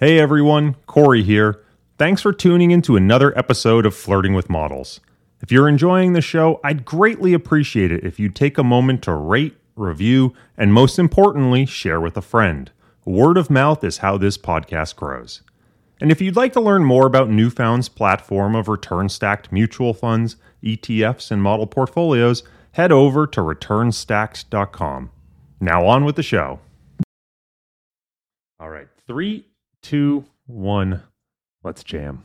Hey everyone, Corey here. Thanks for tuning in to another episode of Flirting with Models. If you're enjoying the show, I'd greatly appreciate it if you'd take a moment to rate, review, and most importantly, share with a friend. Word of mouth is how this podcast grows. And if you'd like to learn more about Newfound's platform of return stacked mutual funds, ETFs, and model portfolios, head over to returnstacked.com. Now on with the show. All right, three, two, one, let's jam.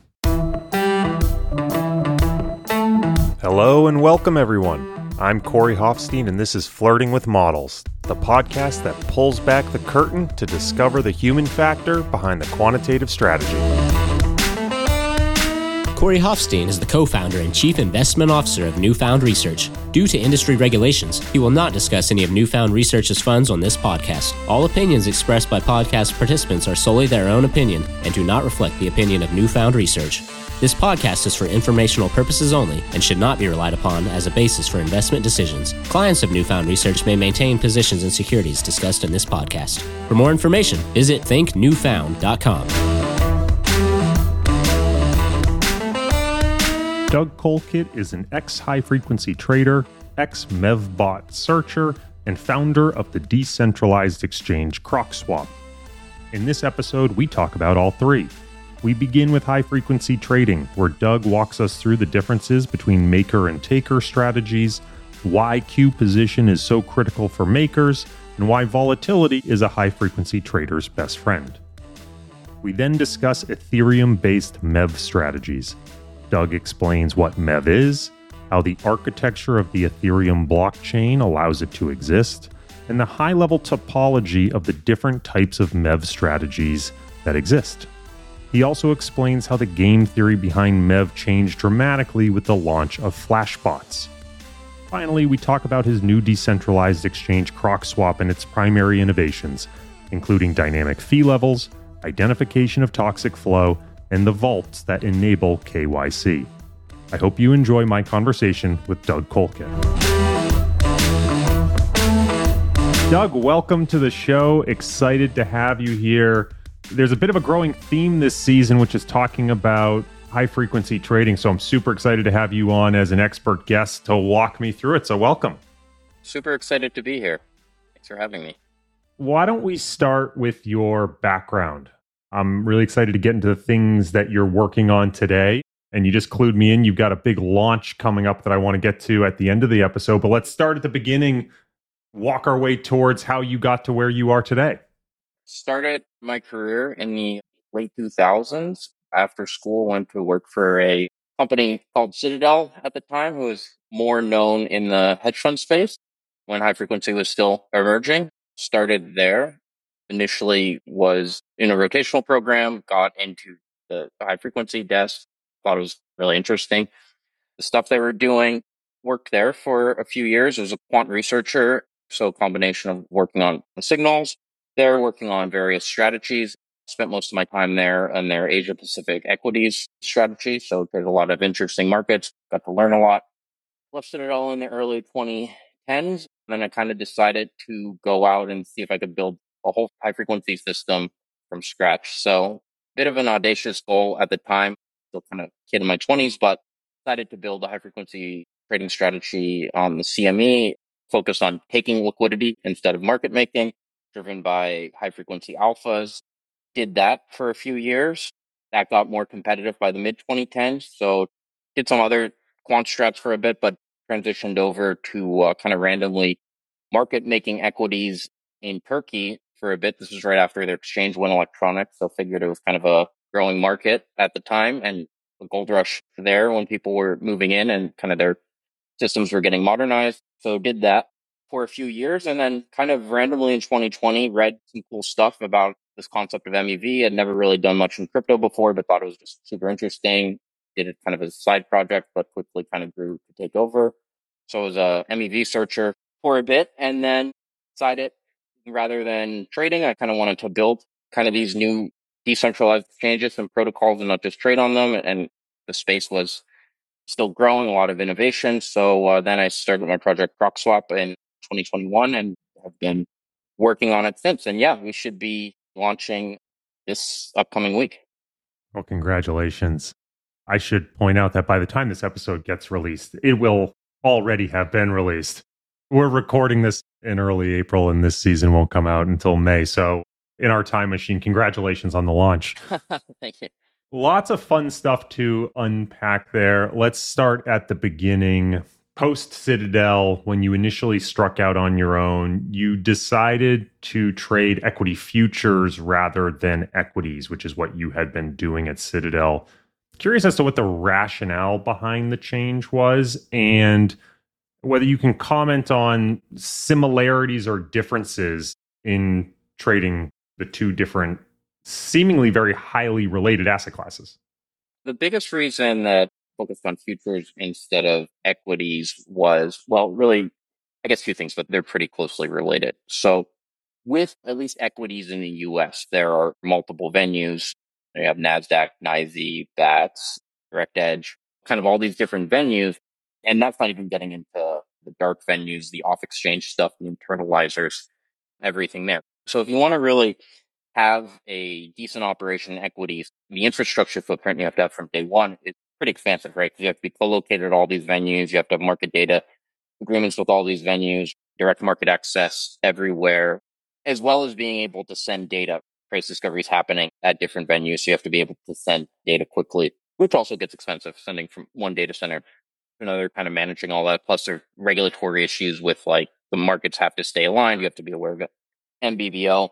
Hello and welcome, everyone. I'm Corey Hoffstein, and this is Flirting with Models, the podcast that pulls back the curtain to discover the human factor behind the quantitative strategy. Corey Hoffstein is the co founder and chief investment officer of Newfound Research. Due to industry regulations, he will not discuss any of Newfound Research's funds on this podcast. All opinions expressed by podcast participants are solely their own opinion and do not reflect the opinion of Newfound Research. This podcast is for informational purposes only and should not be relied upon as a basis for investment decisions. Clients of Newfound Research may maintain positions in securities discussed in this podcast. For more information, visit thinknewfound.com. Doug Colkitt is an ex high frequency trader, ex MEVBot searcher, and founder of the decentralized exchange CrocSwap. In this episode, we talk about all three. We begin with high frequency trading, where Doug walks us through the differences between maker and taker strategies, why queue position is so critical for makers, and why volatility is a high frequency trader's best friend. We then discuss Ethereum based MEV strategies. Doug explains what MEV is, how the architecture of the Ethereum blockchain allows it to exist, and the high level topology of the different types of MEV strategies that exist. He also explains how the game theory behind MEV changed dramatically with the launch of Flashbots. Finally, we talk about his new decentralized exchange CrocSwap and its primary innovations, including dynamic fee levels, identification of toxic flow, and the vaults that enable KYC. I hope you enjoy my conversation with Doug Colkitt. Doug, welcome to the show. Excited to have you here. There's a bit of a growing theme this season, which is talking about high frequency trading. So I'm super excited to have you on as an expert guest to walk me through it. So welcome. Super excited to be here. Thanks for having me. Why don't we start with your background? I'm really excited to get into the things that you're working on today. And you just clued me in. You've got a big launch coming up that I want to get to at the end of the episode. But let's start at the beginning, walk our way towards how you got to where you are today. Started my career in the late 2000s. After school, went to work for a company called Citadel at the time, who was more known in the hedge fund space when high frequency was still emerging. Started there initially was in a rotational program, got into the high frequency desk, thought it was really interesting. The stuff they were doing, worked there for a few years as a quant researcher. So a combination of working on signals, there working on various strategies. Spent most of my time there in their Asia Pacific equities strategy. So there's a lot of interesting markets. Got to learn a lot. Left it all in the early 2010s. And then I kind of decided to go out and see if I could build a whole high frequency system from scratch. So bit of an audacious goal at the time, still kind of kid in my twenties, but decided to build a high frequency trading strategy on the CME, focused on taking liquidity instead of market making, driven by high frequency alphas. Did that for a few years. That got more competitive by the mid 2010s. So did some other quant strats for a bit, but transitioned over to uh, kind of randomly market making equities in Turkey for a bit. This was right after their exchange went electronic. So figured it was kind of a growing market at the time and a gold rush there when people were moving in and kind of their systems were getting modernized. So did that for a few years and then kind of randomly in 2020 read some cool stuff about this concept of MEV. Had never really done much in crypto before, but thought it was just super interesting. Did it kind of as a side project, but quickly kind of grew to take over. So I was a MEV searcher for a bit and then decided rather than trading. I kind of wanted to build kind of these new decentralized exchanges and protocols and not just trade on them. And the space was still growing, a lot of innovation. So uh, then I started my project CrocSwap in 2021 and have been working on it since. And yeah, we should be launching this upcoming week. Well, congratulations. I should point out that by the time this episode gets released, it will already have been released. We're recording this in early April, and this season won't come out until May. So, in our time machine, congratulations on the launch. Thank you. Lots of fun stuff to unpack there. Let's start at the beginning. Post Citadel, when you initially struck out on your own, you decided to trade equity futures rather than equities, which is what you had been doing at Citadel. Curious as to what the rationale behind the change was and whether you can comment on similarities or differences in trading the two different, seemingly very highly related asset classes. The biggest reason that focused on futures instead of equities was, well, really, I guess two things, but they're pretty closely related. So with at least equities in the US, there are multiple venues. You have NASDAQ, NYSE, BATS, Direct Edge, kind of all these different venues. And that's not even getting into the dark venues, the off exchange stuff, the internalizers, everything there. So if you want to really have a decent operation in equities, the infrastructure footprint you have to have from day one is pretty expansive, right? Because you have to be co-located at all these venues. You have to have market data agreements with all these venues, direct market access everywhere, as well as being able to send data. Price discovery is happening at different venues. So you have to be able to send data quickly, which also gets expensive sending from one data center to another, kind of managing all that. Plus there are regulatory issues with like the markets have to stay aligned. You have to be aware of it. NBBO.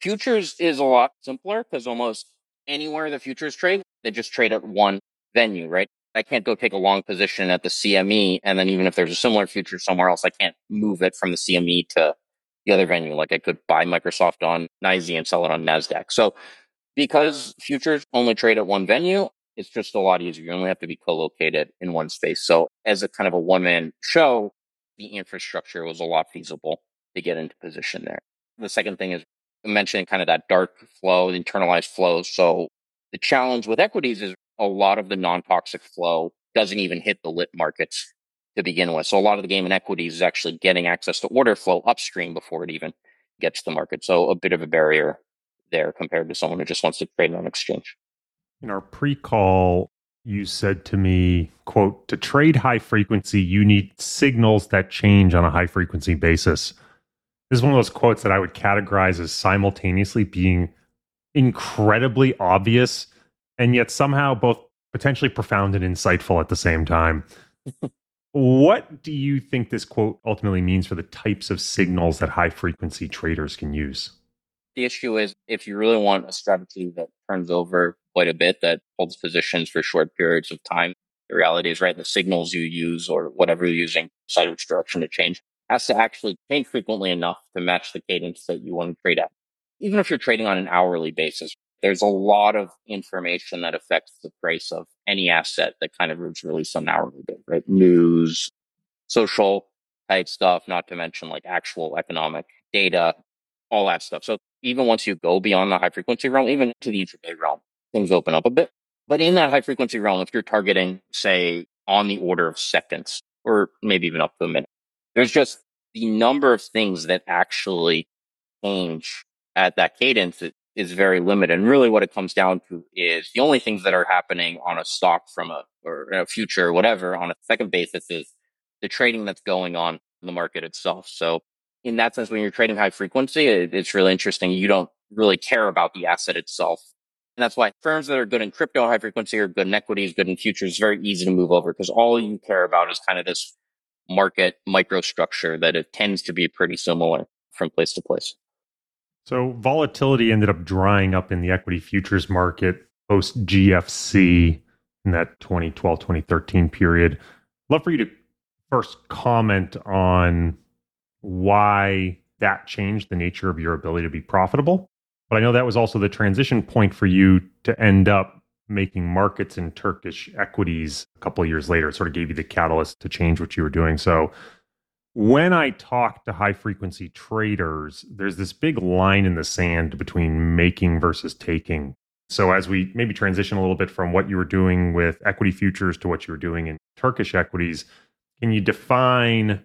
Futures is a lot simpler because almost anywhere the futures trade, they just trade at one venue, right? I can't go take a long position at the CME. And then even if there's a similar future somewhere else, I can't move it from the CME to the other venue. Like I could buy Microsoft on NYSE and sell it on NASDAQ. So because futures only trade at one venue, it's just a lot easier. You only have to be co-located in one space. So as a kind of a one man show, the infrastructure was a lot feasible to get into position there. The second thing is mentioning kind of that dark flow, the internalized flow. So the challenge with equities is a lot of the non-toxic flow doesn't even hit the lit markets to begin with. So a lot of the game in equities is actually getting access to order flow upstream before it even gets to the market. So a bit of a barrier there compared to someone who just wants to trade on exchange. In our pre-call, you said to me, quote, to trade high frequency, you need signals that change on a high frequency basis. This is one of those quotes that I would categorize as simultaneously being incredibly obvious and yet somehow both potentially profound and insightful at the same time. what do you think this quote ultimately means for the types of signals that high frequency traders can use? The issue is if you really want a strategy that turns over quite a bit, that holds positions for short periods of time, the reality is, right, the signals you use or whatever you're using, decide which direction to change, has to actually change frequently enough to match the cadence that you want to trade at. Even if you're trading on an hourly basis, there's a lot of information that affects the price of any asset that kind of is released on an hourly basis, right? News, social type stuff, not to mention like actual economic data, all that stuff. So even once you go beyond the high frequency realm, even to the intraday realm, things open up a bit. But in that high frequency realm, if you're targeting, say, on the order of seconds or maybe even up to a minute, there's just the number of things that actually change at that cadence is very limited. And really what it comes down to is the only things that are happening on a stock from a, or a future or whatever on a second basis is the trading that's going on in the market itself. So in that sense, when you're trading high frequency, it, it's really interesting. You don't really care about the asset itself. And that's why firms that are good in crypto high frequency or good in equities, good in futures, very easy to move over because all you care about is kind of this market microstructure that it tends to be pretty similar from place to place. So volatility ended up drying up in the equity futures market post GFC in that 2012 2013 period. Love for you to first comment on why that changed the nature of your ability to be profitable. But I know that was also the transition point for you to end up making markets in Turkish equities a couple of years later. It sort of gave you the catalyst to change what you were doing. So when I talk to high frequency traders, there's this big line in the sand between making versus taking. So, as we maybe transition a little bit from what you were doing with equity futures to what you were doing in Turkish equities, can you define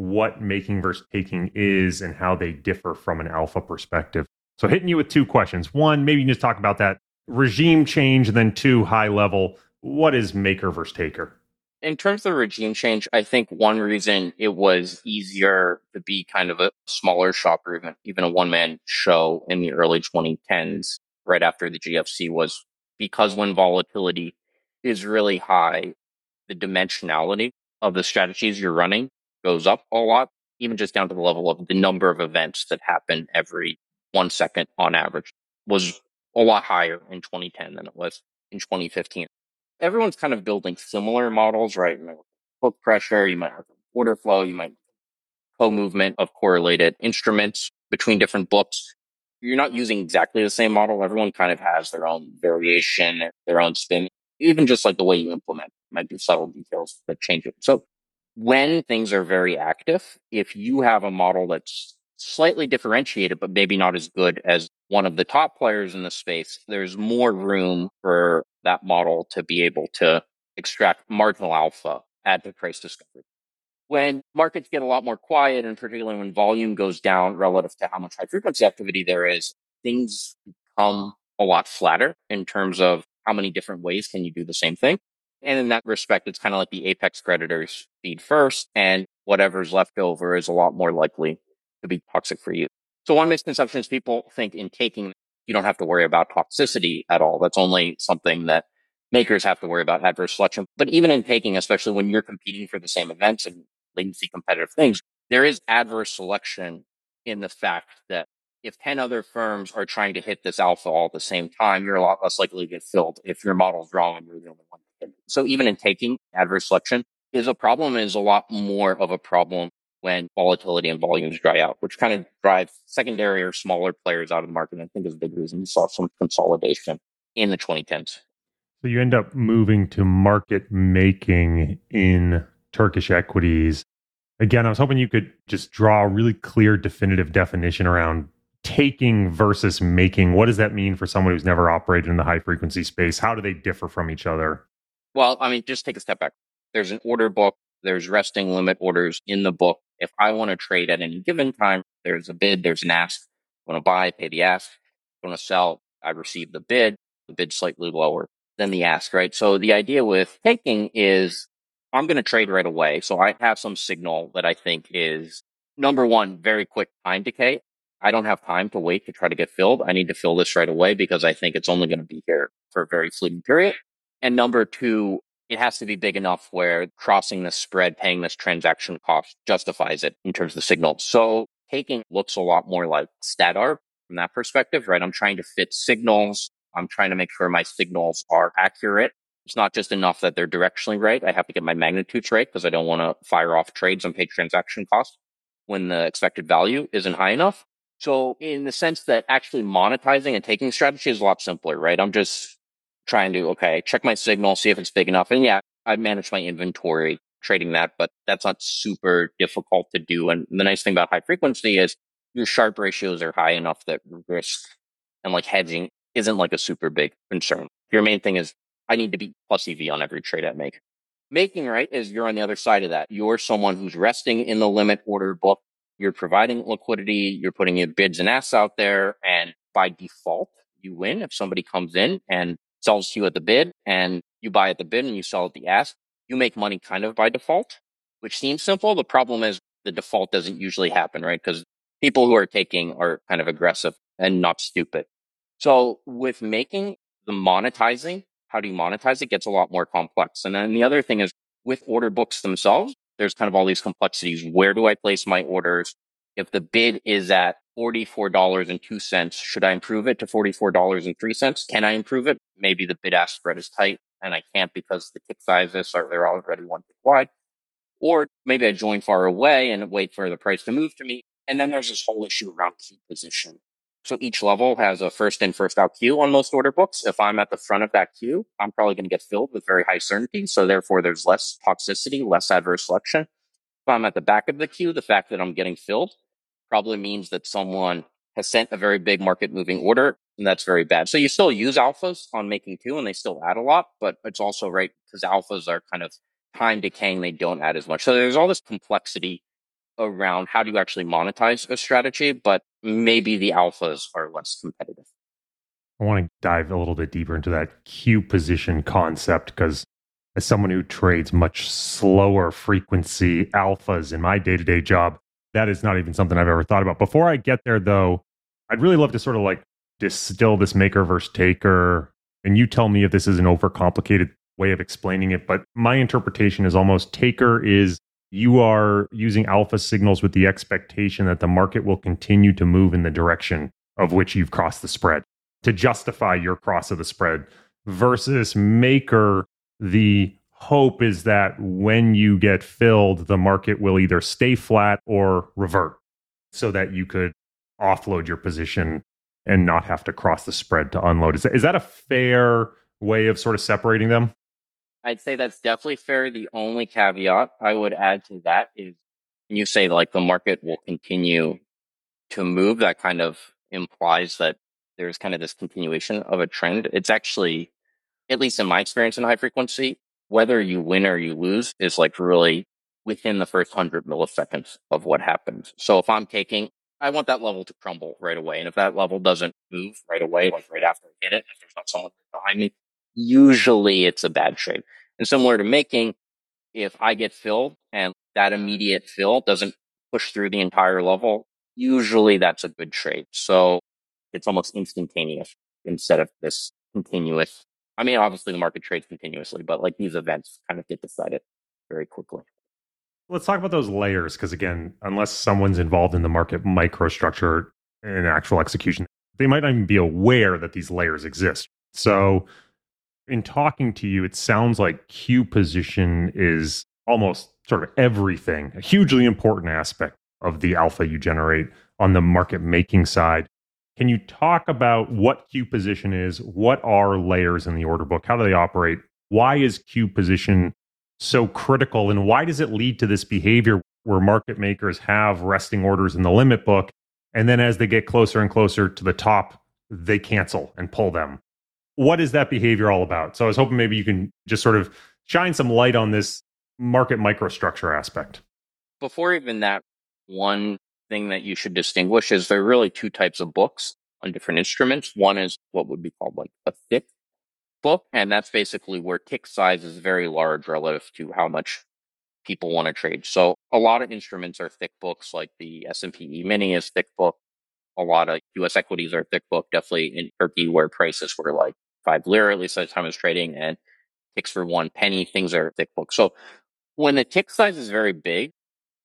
what making versus taking is and how they differ from an alpha perspective? So hitting you with two questions. One, maybe you can just talk about that regime change, and then two, high level, what is maker versus taker? In terms of regime change, I think one reason it was easier to be kind of a smaller shop or even, even a one man show in the early 2010s, right after the GFC was because when volatility is really high, the dimensionality of the strategies you're running goes up a lot, even just down to the level of the number of events that happen every one second on average was a lot higher in 2010 than it was in 2015 everyone's kind of building similar models, right? You might book pressure, you might have order flow, you might co-movement of correlated instruments between different books. You're not using exactly the same model. Everyone kind of has their own variation, their own spin. Even just like the way you implement might be subtle details that change it. So when things are very active, if you have a model that's slightly differentiated, but maybe not as good as one of the top players in the space, there's more room for that model to be able to extract marginal alpha at the price discovery. When markets get a lot more quiet, and particularly when volume goes down relative to how much high frequency activity there is, things become a lot flatter in terms of how many different ways can you do the same thing. And in that respect, it's kind of like the apex creditors feed first and whatever's left over is a lot more likely to be toxic for you. So one misconception is people think in taking, you don't have to worry about toxicity at all. That's only something that makers have to worry about adverse selection. But even in taking, especially when you're competing for the same events and latency competitive things, there is adverse selection in the fact that if 10 other firms are trying to hit this alpha all at the same time, you're a lot less likely to get filled if your model's wrong and you're the only one. So even in taking adverse selection is a problem is a lot more of a problem when volatility and volumes dry out, which kind of drives secondary or smaller players out of the market. I think is a big reason you saw some consolidation in the 2010s. So you end up moving to market making in Turkish equities. Again, I was hoping you could just draw a really clear, definitive definition around taking versus making. What does that mean for someone who's never operated in the high frequency space? How do they differ from each other? Well, I mean, just take a step back. There's an order book there's resting limit orders in the book. If I want to trade at any given time, there's a bid, there's an ask. I want to buy, pay the ask. I want to sell, I receive the bid. The bid slightly lower than the ask, right? So the idea with taking is I'm going to trade right away. So I have some signal that I think is number one, very quick time decay. I don't have time to wait to try to get filled. I need to fill this right away because I think it's only going to be here for a very fleeting period. And number two, it has to be big enough where crossing the spread, paying this transaction cost justifies it in terms of the signal. So taking looks a lot more like StatArb from that perspective, right? I'm trying to fit signals. I'm trying to make sure my signals are accurate. It's not just enough that they're directionally right. I have to get my magnitudes right because I don't want to fire off trades and pay transaction costs when the expected value isn't high enough. So in the sense that actually monetizing and taking strategy is a lot simpler, right? I'm just trying to, okay, check my signal, see if it's big enough. And yeah, I manage my inventory trading that, but that's not super difficult to do. And the nice thing about high frequency is your Sharpe ratios are high enough that risk and like hedging isn't like a super big concern. Your main thing is I need to be plus EV on every trade I make. Making right is you're on the other side of that. You're someone who's resting in the limit order book. You're providing liquidity. You're putting your bids and asks out there. And by default, you win if somebody comes in and sells to you at the bid and you buy at the bid and you sell at the ask, you make money kind of by default, which seems simple. The problem is the default doesn't usually happen, right? Because people who are taking are kind of aggressive and not stupid. So with making the monetizing, how do you monetize it gets a lot more complex. And then the other thing is with order books themselves, there's kind of all these complexities. Where do I place my orders? If the bid is at $44.02. Should I improve it to $44.03? Can I improve it? Maybe the bid ask spread is tight and I can't because the tick sizes are, they're already one tick wide. Or maybe I join far away and wait for the price to move to me. And then there's this whole issue around queue position. So each level has a first in, first out queue on most order books. If I'm at the front of that queue, I'm probably going to get filled with very high certainty. So therefore there's less toxicity, less adverse selection. If I'm at the back of the queue, the fact that I'm getting filled probably means that someone has sent a very big market moving order and that's very bad. So you still use alphas on making two and they still add a lot, but it's also right because alphas are kind of time decaying. They don't add as much. So there's all this complexity around how do you actually monetize a strategy, but maybe the alphas are less competitive. I want to dive a little bit deeper into that queue position concept because as someone who trades much slower frequency alphas in my day to day job, that is not even something I've ever thought about. Before I get there, though, I'd really love to sort of like distill this maker versus taker. And you tell me if this is an overcomplicated way of explaining it. But my interpretation is almost taker is you are using alpha signals with the expectation that the market will continue to move in the direction of which you've crossed the spread to justify your cross of the spread versus maker the hope is that when you get filled the market will either stay flat or revert so that you could offload your position and not have to cross the spread to unload is that, is that a fair way of sort of separating them I'd say that's definitely fair. The only caveat I would add to that is you say like the market will continue to move. That kind of implies that there's kind of this continuation of a trend. It's actually, at least in my experience in high frequency, whether you win or you lose is like really within the first hundred milliseconds of what happens. So if I'm taking, I want that level to crumble right away. And if that level doesn't move right away, like right after I hit it, if there's not someone behind me, usually it's a bad trade. And similar to making, if I get filled and that immediate fill doesn't push through the entire level, usually that's a good trade. So it's almost instantaneous instead of this continuous. I mean, obviously the market trades continuously, but like these events kind of get decided very quickly. Let's talk about those layers because, again, unless someone's involved in the market microstructure and actual execution, they might not even be aware that these layers exist. So, in talking to you, it sounds like queue position is almost sort of everything, a hugely important aspect of the alpha you generate on the market making side. Can you talk about what queue position is? What are layers in the order book? How do they operate? Why is queue position so critical? And why does it lead to this behavior where market makers have resting orders in the limit book? And then as they get closer and closer to the top, they cancel and pull them what is that behavior all about? So I was hoping maybe you can just sort of shine some light on this market microstructure aspect. Before even that, one thing that you should distinguish is there are really two types of books on different instruments. One is what would be called like a thick book, and that's basically where tick size is very large relative to how much people want to trade. So a lot of instruments are thick books, like the S&P E-mini is thick book. A lot of U.S. equities are thick book, definitely in Turkey where prices were like five lira, at least at the time I was trading, and ticks for one penny. Things are thick book. So when the tick size is very big,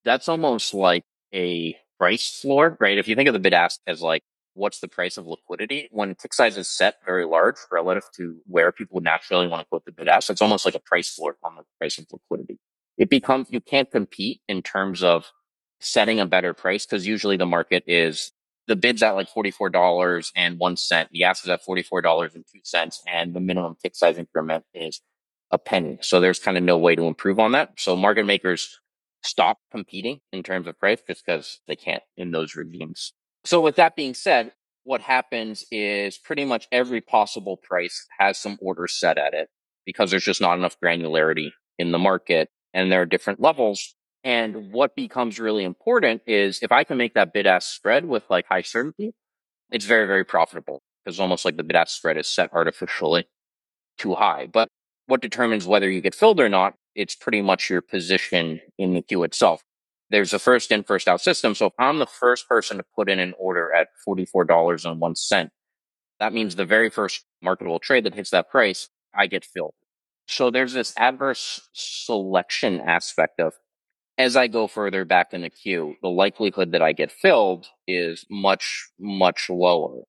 that's almost like a price floor, right? If you think of the bid ask as like, what's the price of liquidity? When tick size is set very large relative to where people naturally want to quote the bid ask, it's almost like a price floor on the price of liquidity. It becomes, you can't compete in terms of setting a better price because usually the market is the bid's at like $44 and one cent. The ask is at $44 and two cents. And the minimum tick size increment is a penny. So there's kind of no way to improve on that. So market makers stop competing in terms of price just because they can't in those regimes. So with that being said, what happens is pretty much every possible price has some orders set at it because there's just not enough granularity in the market and there are different levels and what becomes really important is if I can make that bid ask spread with like high certainty, it's very, very profitable because almost like the bid ask spread is set artificially too high. But what determines whether you get filled or not, it's pretty much your position in the queue itself. There's a first in, first out system. So if I'm the first person to put in an order at $44.01, that means the very first marketable trade that hits that price, I get filled. So there's this adverse selection aspect of as I go further back in the queue, the likelihood that I get filled is much, much lower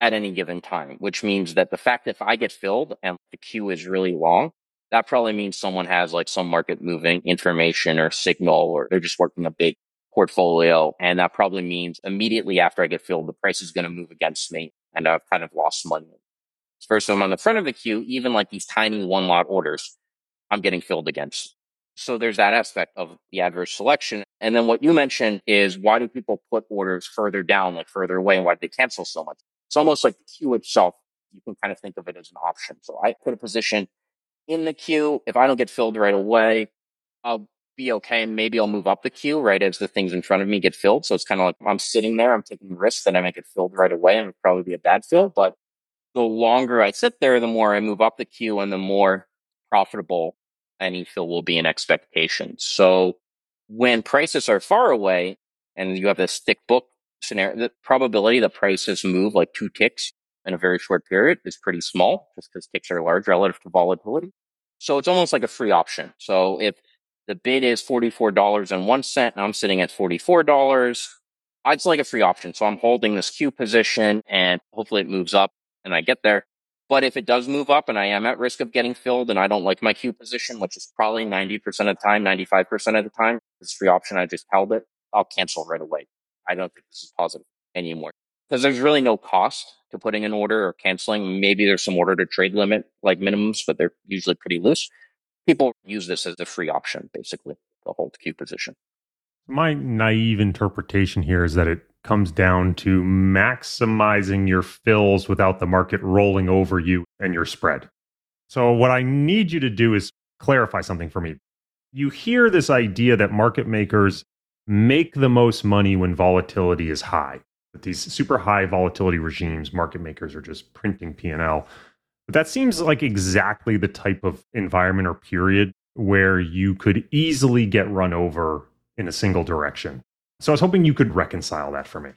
at any given time, which means that the fact that if I get filled and the queue is really long, that probably means someone has like some market moving information or signal, or they're just working a big portfolio. And that probably means immediately after I get filled, the price is going to move against me and I've kind of lost money. First, I'm on the front of the queue, even like these tiny one lot orders, I'm getting filled against. So there's that aspect of the adverse selection. And then what you mentioned is why do people put orders further down, like further away, and why do they cancel so much? It's almost like the queue itself. You can kind of think of it as an option. So I put a position in the queue. If I don't get filled right away, I'll be okay. Maybe I'll move up the queue right as the things in front of me get filled. So it's kind of like I'm sitting there, I'm taking risks that I might get filled right away and it'll probably be a bad fill. But the longer I sit there, the more I move up the queue and the more profitable any fill will be in expectation. So when prices are far away and you have this thick book scenario, the probability that prices move like two ticks in a very short period is pretty small just because ticks are large relative to volatility. So it's almost like a free option. So if the bid is $44 and I'm sitting at $44, it's like a free option. So I'm holding this queue position and hopefully it moves up and I get there. But if it does move up and I am at risk of getting filled and I don't like my queue position, which is probably 90% of the time, 95% of the time, this free option, I just held it, I'll cancel right away. I don't think this is positive anymore because there's really no cost to putting an order or canceling. Maybe there's some order to trade limit like minimums, but they're usually pretty loose. People use this as a free option, basically, the hold queue position. My naive interpretation here is that it comes down to maximizing your fills without the market rolling over you and your spread. So, what I need you to do is clarify something for me. You hear this idea that market makers make the most money when volatility is high. These super high volatility regimes, market makers are just printing P&L. But that seems like exactly the type of environment or period where you could easily get run over in a single direction. So I was hoping you could reconcile that for me.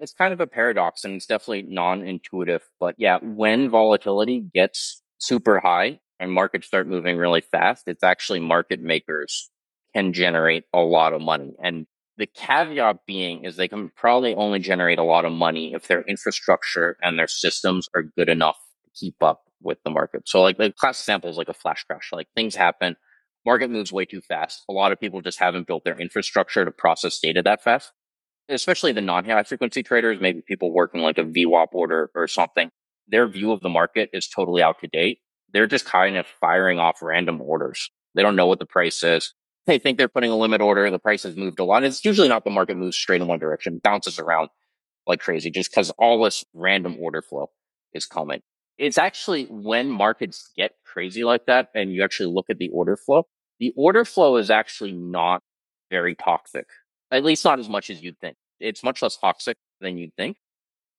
It's kind of a paradox and it's definitely non intuitive. But yeah, when volatility gets super high and markets start moving really fast, it's actually market makers can generate a lot of money. And the caveat being is they can probably only generate a lot of money if their infrastructure and their systems are good enough to keep up with the market. So like the class example is like a flash crash. Like things happen, market moves way too fast. A lot of people just haven't built their infrastructure to process data that fast. Especially the non-high frequency traders, maybe people working like a VWAP order or something. Their view of the market is totally out to date. They're just kind of firing off random orders. They don't know what the price is. They think they're putting a limit order. The price has moved a lot. It's usually not the market moves straight in one direction, bounces around like crazy just because all this random order flow is coming. It's actually when markets get crazy like that and you actually look at the order flow, the order flow is actually not very toxic, at least not as much as you'd think. It's much less toxic than you'd think.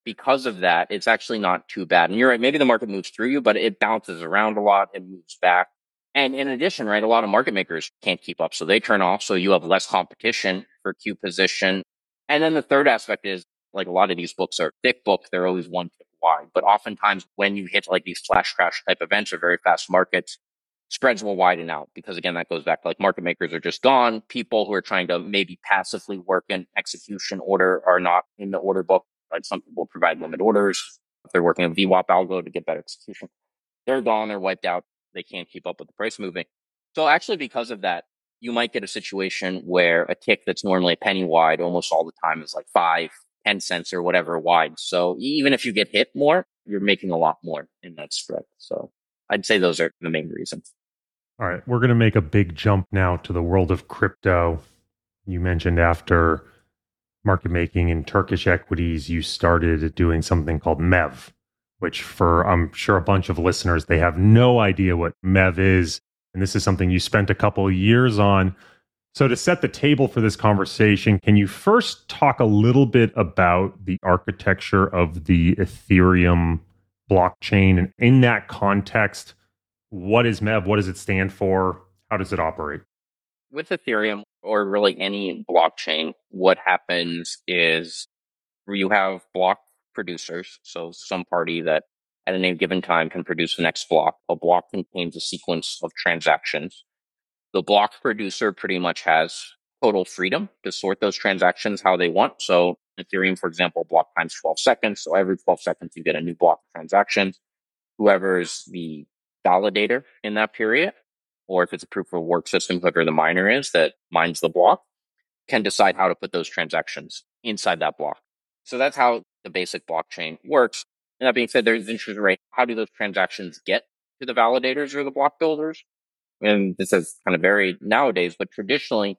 Because of that, it's actually not too bad. And you're right, maybe the market moves through you, but it bounces around a lot. It moves back. And in addition, right, a lot of market makers can't keep up. So they turn off. So you have less competition for queue position. And then the third aspect is like a lot of these books are thick book. They're always one tick wide. But oftentimes when you hit like these flash crash type events or very fast markets, spreads will widen out because again, that goes back to like market makers are just gone. People who are trying to maybe passively work in execution order are not in the order book. Like some people provide limit orders. If they're working a VWAP algo to get better execution, they're gone. They're wiped out they can't keep up with the price moving. So actually, because of that, you might get a situation where a tick that's normally a penny wide almost all the time is like five, ten cents or whatever wide. So even if you get hit more, you're making a lot more in that spread. So I'd say those are the main reasons. All right. We're going to make a big jump now to the world of crypto. You mentioned after market making in Turkish equities, you started doing something called MEV, which for I'm sure a bunch of listeners they have no idea what MEV is, and this is something you spent a couple years on. So to set the table for this conversation, can you first talk a little bit about the architecture of the Ethereum blockchain and in that context, what is MEV? What does it stand for? How does it operate? With Ethereum or really any blockchain, what happens is you have block producers. So some party that at any given time can produce the next block. A block contains a sequence of transactions. The block producer pretty much has total freedom to sort those transactions how they want. So Ethereum, for example, block times 12 seconds. So every 12 seconds, you get a new block of transactions. Whoever's the validator in that period, or if it's a proof of work system, whoever the miner is that mines the block can decide how to put those transactions inside that block. So that's how the basic blockchain works. And that being said, there's interest rate. How do those transactions get to the validators or the block builders? And this is kind of varied nowadays, but traditionally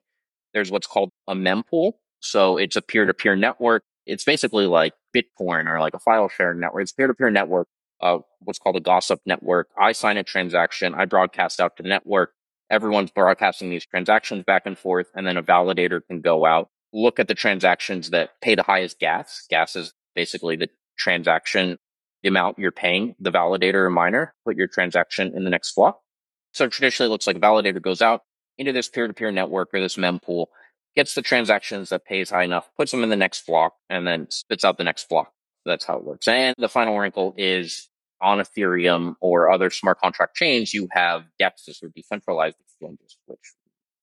there's what's called a mempool. So it's a peer to peer network. It's basically like Bitcoin or like a file sharing network. It's peer to peer network, uh, what's called a gossip network. I sign a transaction. I broadcast out to the network. everyone's broadcasting these transactions back and forth, and then a validator can go out, look at the transactions that pay the highest gas. Gas is basically the transaction, amount you're paying the validator or miner, put your transaction in the next block. So traditionally it looks like a validator goes out into this peer-to-peer network or this mempool, gets the transactions that pays high enough, puts them in the next block, and then spits out the next block. That's how it works. And the final wrinkle is on Ethereum or other smart contract chains, you have DEXs or decentralized exchanges, which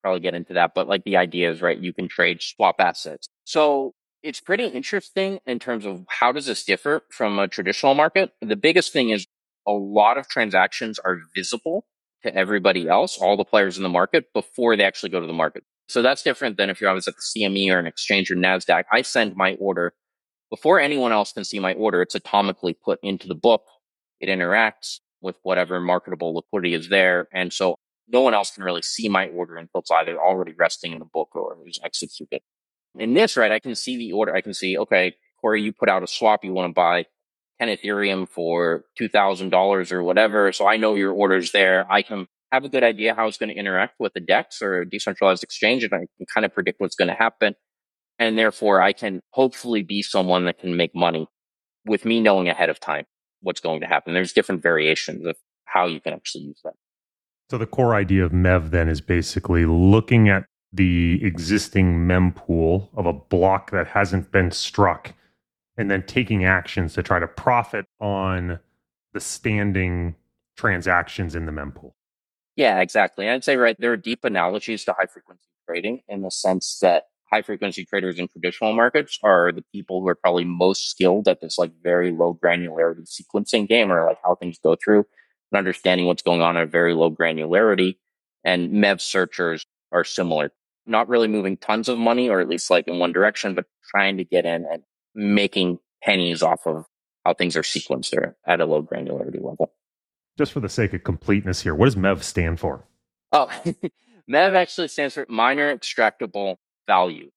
probably get into that. But like the idea is, right, you can trade swap assets. So it's pretty interesting in terms of how does this differ from a traditional market? The biggest thing is a lot of transactions are visible to everybody else, all the players in the market before they actually go to the market. So that's different than if you're always at the CME or an exchange or NASDAQ. I send my order before anyone else can see my order. It's atomically put into the book. It interacts with whatever marketable liquidity is there. And so no one else can really see my order until it's either already resting in the book or is executed. In this, right, I can see the order. I can see, okay, Corey, you put out a swap. You want to buy 10 Ethereum for $2,000 or whatever. So I know your order's there. I can have a good idea how it's going to interact with the DEX or decentralized exchange and I can kind of predict what's going to happen. And therefore I can hopefully be someone that can make money with me knowing ahead of time what's going to happen. There's different variations of how you can actually use that. So the core idea of MEV then is basically looking at the existing mempool of a block that hasn't been struck and then taking actions to try to profit on the standing transactions in the mempool. Yeah, exactly. I'd say, right, there are deep analogies to high frequency trading in the sense that high frequency traders in traditional markets are the people who are probably most skilled at this like very low granularity sequencing game or like how things go through and understanding what's going on at a very low granularity. And MEV searchers are similar, not really moving tons of money or at least like in one direction, but trying to get in and making pennies off of how things are sequenced or at a low granularity level. Just for the sake of completeness here, what does MEV stand for? Oh, MEV actually stands for miner extractable value.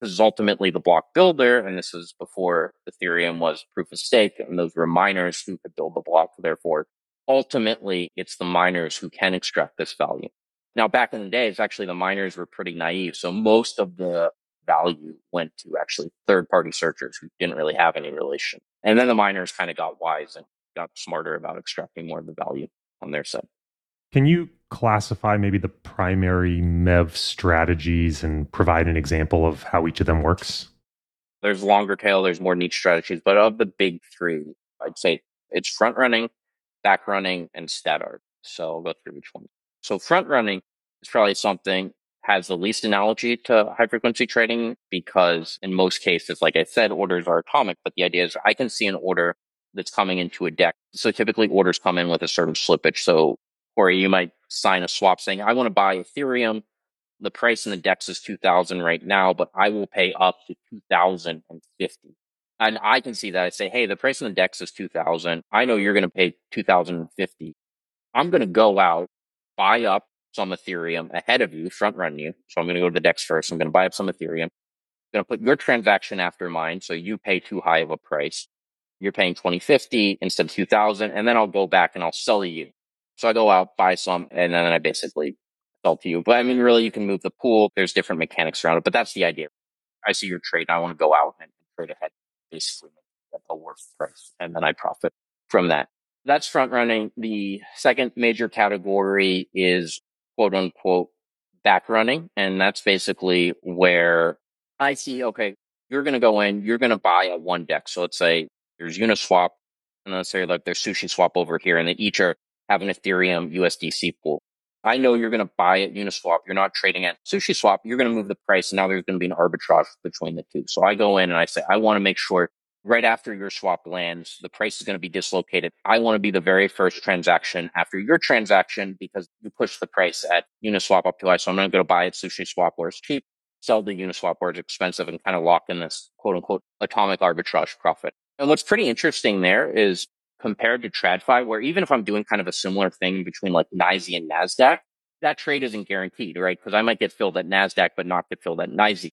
This is ultimately the block builder, and this was before Ethereum was proof of stake, and those were miners who could build the block. Therefore, ultimately, it's the miners who can extract this value. Now, back in the days, actually, the miners were pretty naive. So most of the value went to actually third party searchers who didn't really have any relation. And then the miners kind of got wise and got smarter about extracting more of the value on their side. Can you classify maybe the primary MEV strategies and provide an example of how each of them works? There's longer tail, there's more niche strategies, but of the big three, I'd say it's front running, back running, and stat arb. So I'll go through each one. So front running is probably something has the least analogy to high frequency trading because in most cases, like I said, orders are atomic, but the idea is I can see an order that's coming into a DEX. So typically orders come in with a certain slippage. So, Corey, you might sign a swap saying, I want to buy Ethereum. The price in the DEX is 2000 right now, but I will pay up to 2050. And I can see that. I say, Hey, the price in the DEX is 2000. I know you're going to pay 2050. I'm going to go out, buy up some Ethereum ahead of you, front run you. So I'm going to go to the DEX first. I'm going to buy up some Ethereum. I'm going to put your transaction after mine. So you pay too high of a price you're paying 2050 instead of 2000 and then I'll go back and I'll sell to you. So I go out, buy some, and then I basically sell to you. But I mean, really, you can move the pool. There's different mechanics around it, but that's the idea. I see your trade. I want to go out and trade ahead, basically at the worst price, and then I profit from that. That's front running. The second major category is quote unquote back running. And that's basically where I see, okay, you're going to go in, you're going to buy a one DEX. So let's say there's Uniswap, and let's say like there's SushiSwap over here, and they each are have an Ethereum USDC pool. I know you're going to buy at Uniswap. You're not trading at SushiSwap. You're going to move the price. And now there's going to be an arbitrage between the two. So I go in and I say, I want to make sure right after your swap lands, the price is going to be dislocated. I want to be the very first transaction after your transaction because you push the price at Uniswap up to high. So I'm going to buy at SushiSwap where it's cheap, sell the Uniswap where it's expensive and kind of lock in this quote unquote atomic arbitrage profit. And what's pretty interesting there is compared to TradFi, where even if I'm doing kind of a similar thing between like NYSE and NASDAQ, that trade isn't guaranteed, right? Because I might get filled at NASDAQ, but not get filled at NYSE.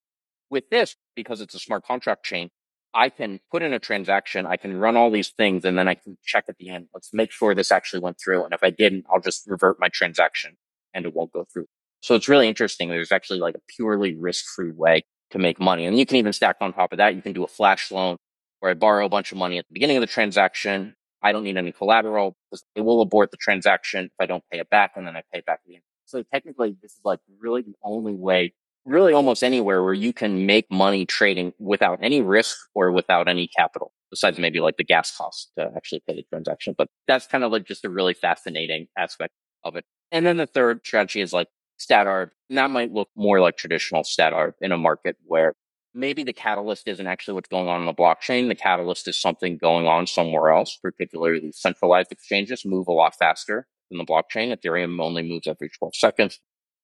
With this, because it's a smart contract chain, I can put in a transaction, I can run all these things, and then I can check at the end. Let's make sure this actually went through. And if I didn't, I'll just revert my transaction. and it won't go through. So it's really interesting. There's actually like a purely risk free way to make money. And you can even stack on top of that. You can do a flash loan where I borrow a bunch of money at the beginning of the transaction. I don't need any collateral because it will abort the transaction if I don't pay it back and then I pay it back the So technically this is like really the only way, really almost anywhere where you can make money trading without any risk or without any capital besides maybe like the gas cost to actually pay the transaction. But that's kind of like just a really fascinating aspect of it. And then the third strategy is like stat arb. And that might look more like traditional stat arb in a market where maybe the catalyst isn't actually what's going on in the blockchain. The catalyst is something going on somewhere else, particularly centralized exchanges move a lot faster than the blockchain. Ethereum only moves every 12 seconds.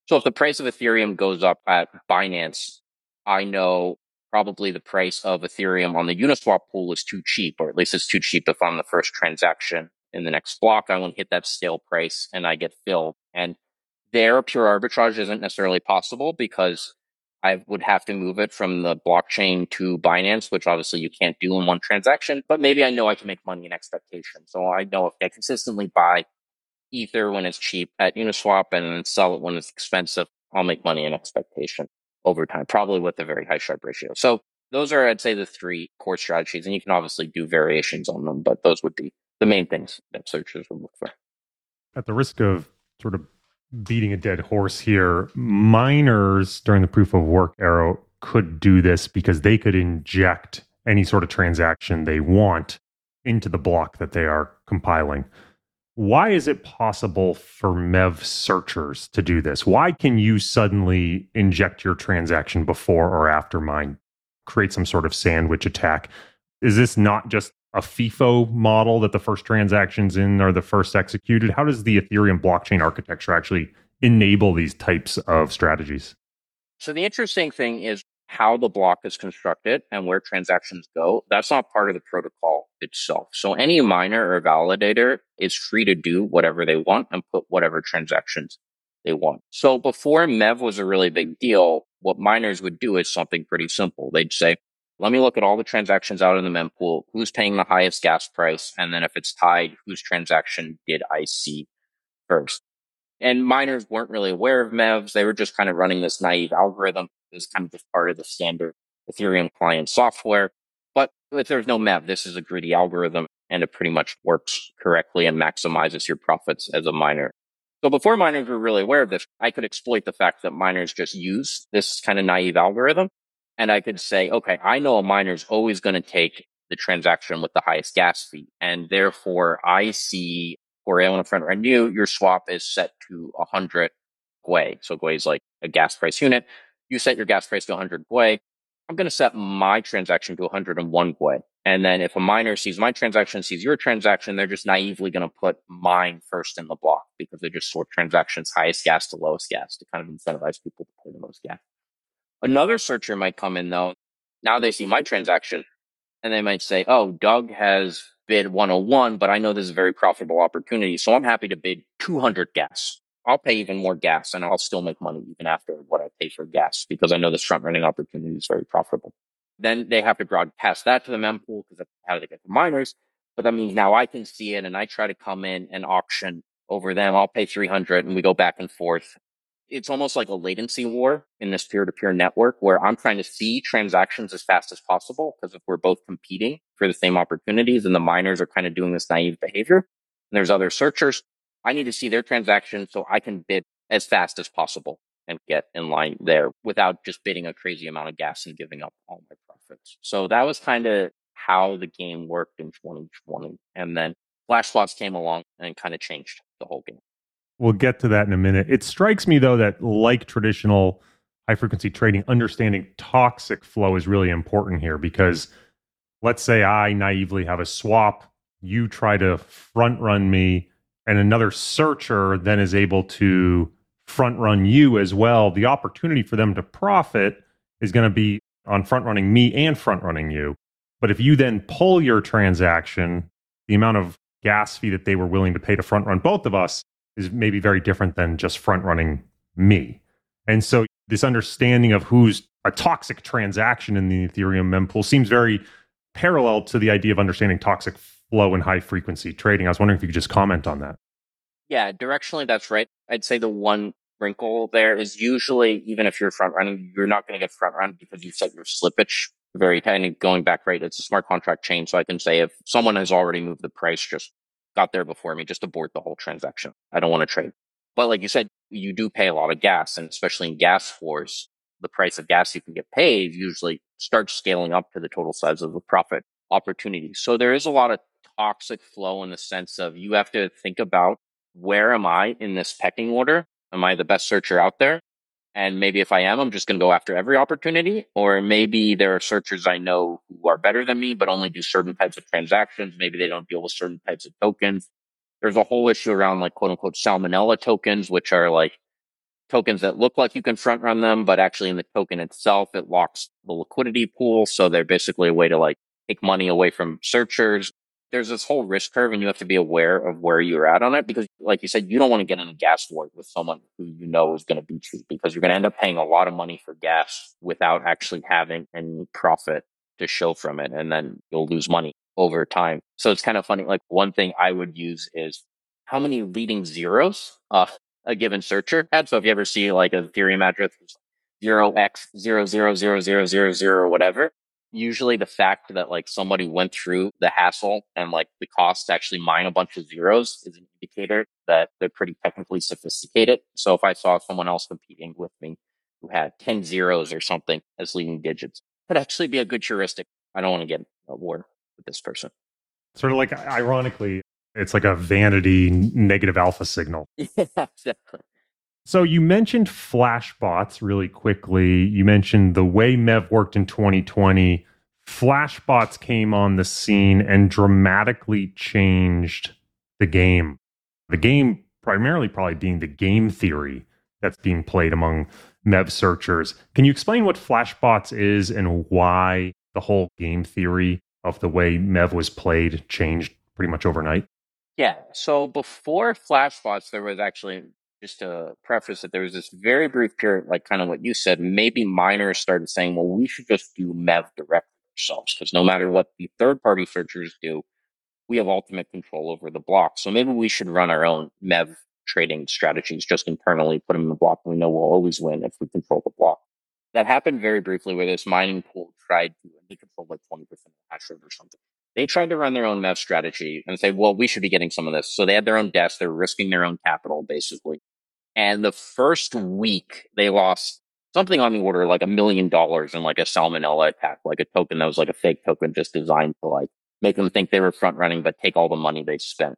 So if the price of Ethereum goes up at Binance, I know probably the price of Ethereum on the Uniswap pool is too cheap, or at least it's too cheap if I'm the first transaction in the next block. I won't hit that stale price and I get filled. And there, pure arbitrage isn't necessarily possible because I would have to move it from the blockchain to Binance, which obviously you can't do in one transaction. But maybe I know I can make money in expectation. So I know if I consistently buy Ether when it's cheap at Uniswap and sell it when it's expensive, I'll make money in expectation over time, probably with a very high Sharpe ratio. So those are, I'd say, the three core strategies. And you can obviously do variations on them, but those would be the main things that searchers would look for. At the risk of sort of beating a dead horse here. Miners during the proof of work era could do this because they could inject any sort of transaction they want into the block that they are compiling. Why is it possible for MEV searchers to do this? Why can you suddenly inject your transaction before or after mine, create some sort of sandwich attack? Is this not just a FIFO model that the first transactions in are the first executed? How does the Ethereum blockchain architecture actually enable these types of strategies? So the interesting thing is how the block is constructed and where transactions go. That's not part of the protocol itself. So any miner or validator is free to do whatever they want and put whatever transactions they want. So before MEV was a really big deal, what miners would do is something pretty simple. They'd say, let me look at all the transactions out in the mempool. Who's paying the highest gas price? And then if it's tied, whose transaction did I see first? And miners weren't really aware of MEVs. They were just kind of running this naive algorithm. Was kind of just part of the standard Ethereum client software. But if there's no MEV, this is a greedy algorithm and it pretty much works correctly and maximizes your profits as a miner. So before miners were really aware of this, I could exploit the fact that miners just use this kind of naive algorithm and I could say, okay, I know a miner is always going to take the transaction with the highest gas fee. And therefore I see for a front run you, your swap is set to 100 Gwei. So Gwei is like a gas price unit. You set your gas price to 100 Gwei. I'm going to set my transaction to 101 Gwei. And then if a miner sees my transaction, sees your transaction, they're just naively going to put mine first in the block because they just sort transactions highest gas to lowest gas to kind of incentivize people to pay the most gas. Another searcher might come in though. Now they see my transaction and they might say, Oh, Doug has bid 101, but I know this is a very profitable opportunity. So I'm happy to bid 200 gas. I'll pay even more gas and I'll still make money even after what I pay for gas because I know this front running opportunity is very profitable. Then they have to broadcast that to the mempool because that's how they get the miners. But that means now I can see it and I try to come in and auction over them. I'll pay 300 and we go back and forth it's almost like a latency war in this peer to peer network where I'm trying to see transactions as fast as possible because if we're both competing for the same opportunities and the miners are kind of doing this naive behavior and there's other searchers, I need to see their transaction so I can bid as fast as possible and get in line there without just bidding a crazy amount of gas and giving up all my profits. So that was kind of how the game worked in 2020. And then Flashbots came along and kind of changed the whole game. We'll get to that in a minute. It strikes me, though, that like traditional high frequency trading, understanding toxic flow is really important here because let's say I naively have a swap, you try to front run me, and another searcher then is able to hmm. front run you as well. The opportunity for them to profit is going to be on front running me and front running you. But if you then pull your transaction, the amount of gas fee that they were willing to pay to front run both of us is maybe very different than just front running me. And so this understanding of who's a toxic transaction in the Ethereum mempool seems very parallel to the idea of understanding toxic flow and high frequency trading. I was wondering if you could just comment on that. Yeah, directionally, that's right. I'd say the one wrinkle there is usually, even if you're front running, you're not going to get front run because you set your slippage very tight. And Going back, right? It's a smart contract chain. So I can say if someone has already moved the price, just got there before me, just abort the whole transaction. I don't want to trade. But like you said, you do pay a lot of gas, and especially in gas floors, the price of gas you can get paid usually starts scaling up to the total size of the profit opportunity. So there is a lot of toxic flow in the sense of you have to think about where am I in this pecking order? Am I the best searcher out there? And maybe if I am, I'm just going to go after every opportunity. Or maybe there are searchers I know who are better than me, but only do certain types of transactions. Maybe they don't deal with certain types of tokens. There's a whole issue around like quote unquote salmonella tokens, which are like tokens that look like you can front run them, but actually in the token itself, it locks the liquidity pool. So they're basically a way to like take money away from searchers. There's this whole risk curve and you have to be aware of where you're at on it because like you said, you don't want to get in a gas war with someone who you know is going to beat you because you're going to end up paying a lot of money for gas without actually having any profit to show from it. And then you'll lose money over time. So it's kind of funny. Like one thing I would use is how many leading zeros uh, a given searcher had. So if you ever see like a Ethereum address, zero x zero zero zero zero zero zero whatever, usually the fact that like somebody went through the hassle and like the cost to actually mine a bunch of zeros is an indicator that they're pretty technically sophisticated. So if I saw someone else competing with me who had 10 zeros or something as leading digits, could actually be a good heuristic. I don't want to get a war with this person. Sort of like ironically, it's like a vanity negative alpha signal. Yeah, exactly. So you mentioned Flashbots really quickly. You mentioned the way MEV worked in 2020. Flashbots came on the scene and dramatically changed the game. The game primarily probably being the game theory that's being played among MEV searchers. Can you explain what Flashbots is and why the whole game theory of the way MEV was played changed pretty much overnight? Yeah. So before Flashbots, there was actually just to preface it, there was this very brief period, like kind of what you said. Maybe miners started saying, "Well, we should just do MEV directly ourselves because no matter what the third-party searchers do, we have ultimate control over the block. So maybe we should run our own MEV trading strategies just internally, put them in the block, and we know we'll always win if we control the block." That happened very briefly where this mining pool tried to, they control like 20% of the hash rate or something they tried to run their own MEV strategy and say, well, we should be getting some of this. So they had their own desk. They're risking their own capital, basically. And the first week they lost something on the order like a million dollars in like a salmonella attack, like a token that was like a fake token just designed to like make them think they were front running, but take all the money they spent.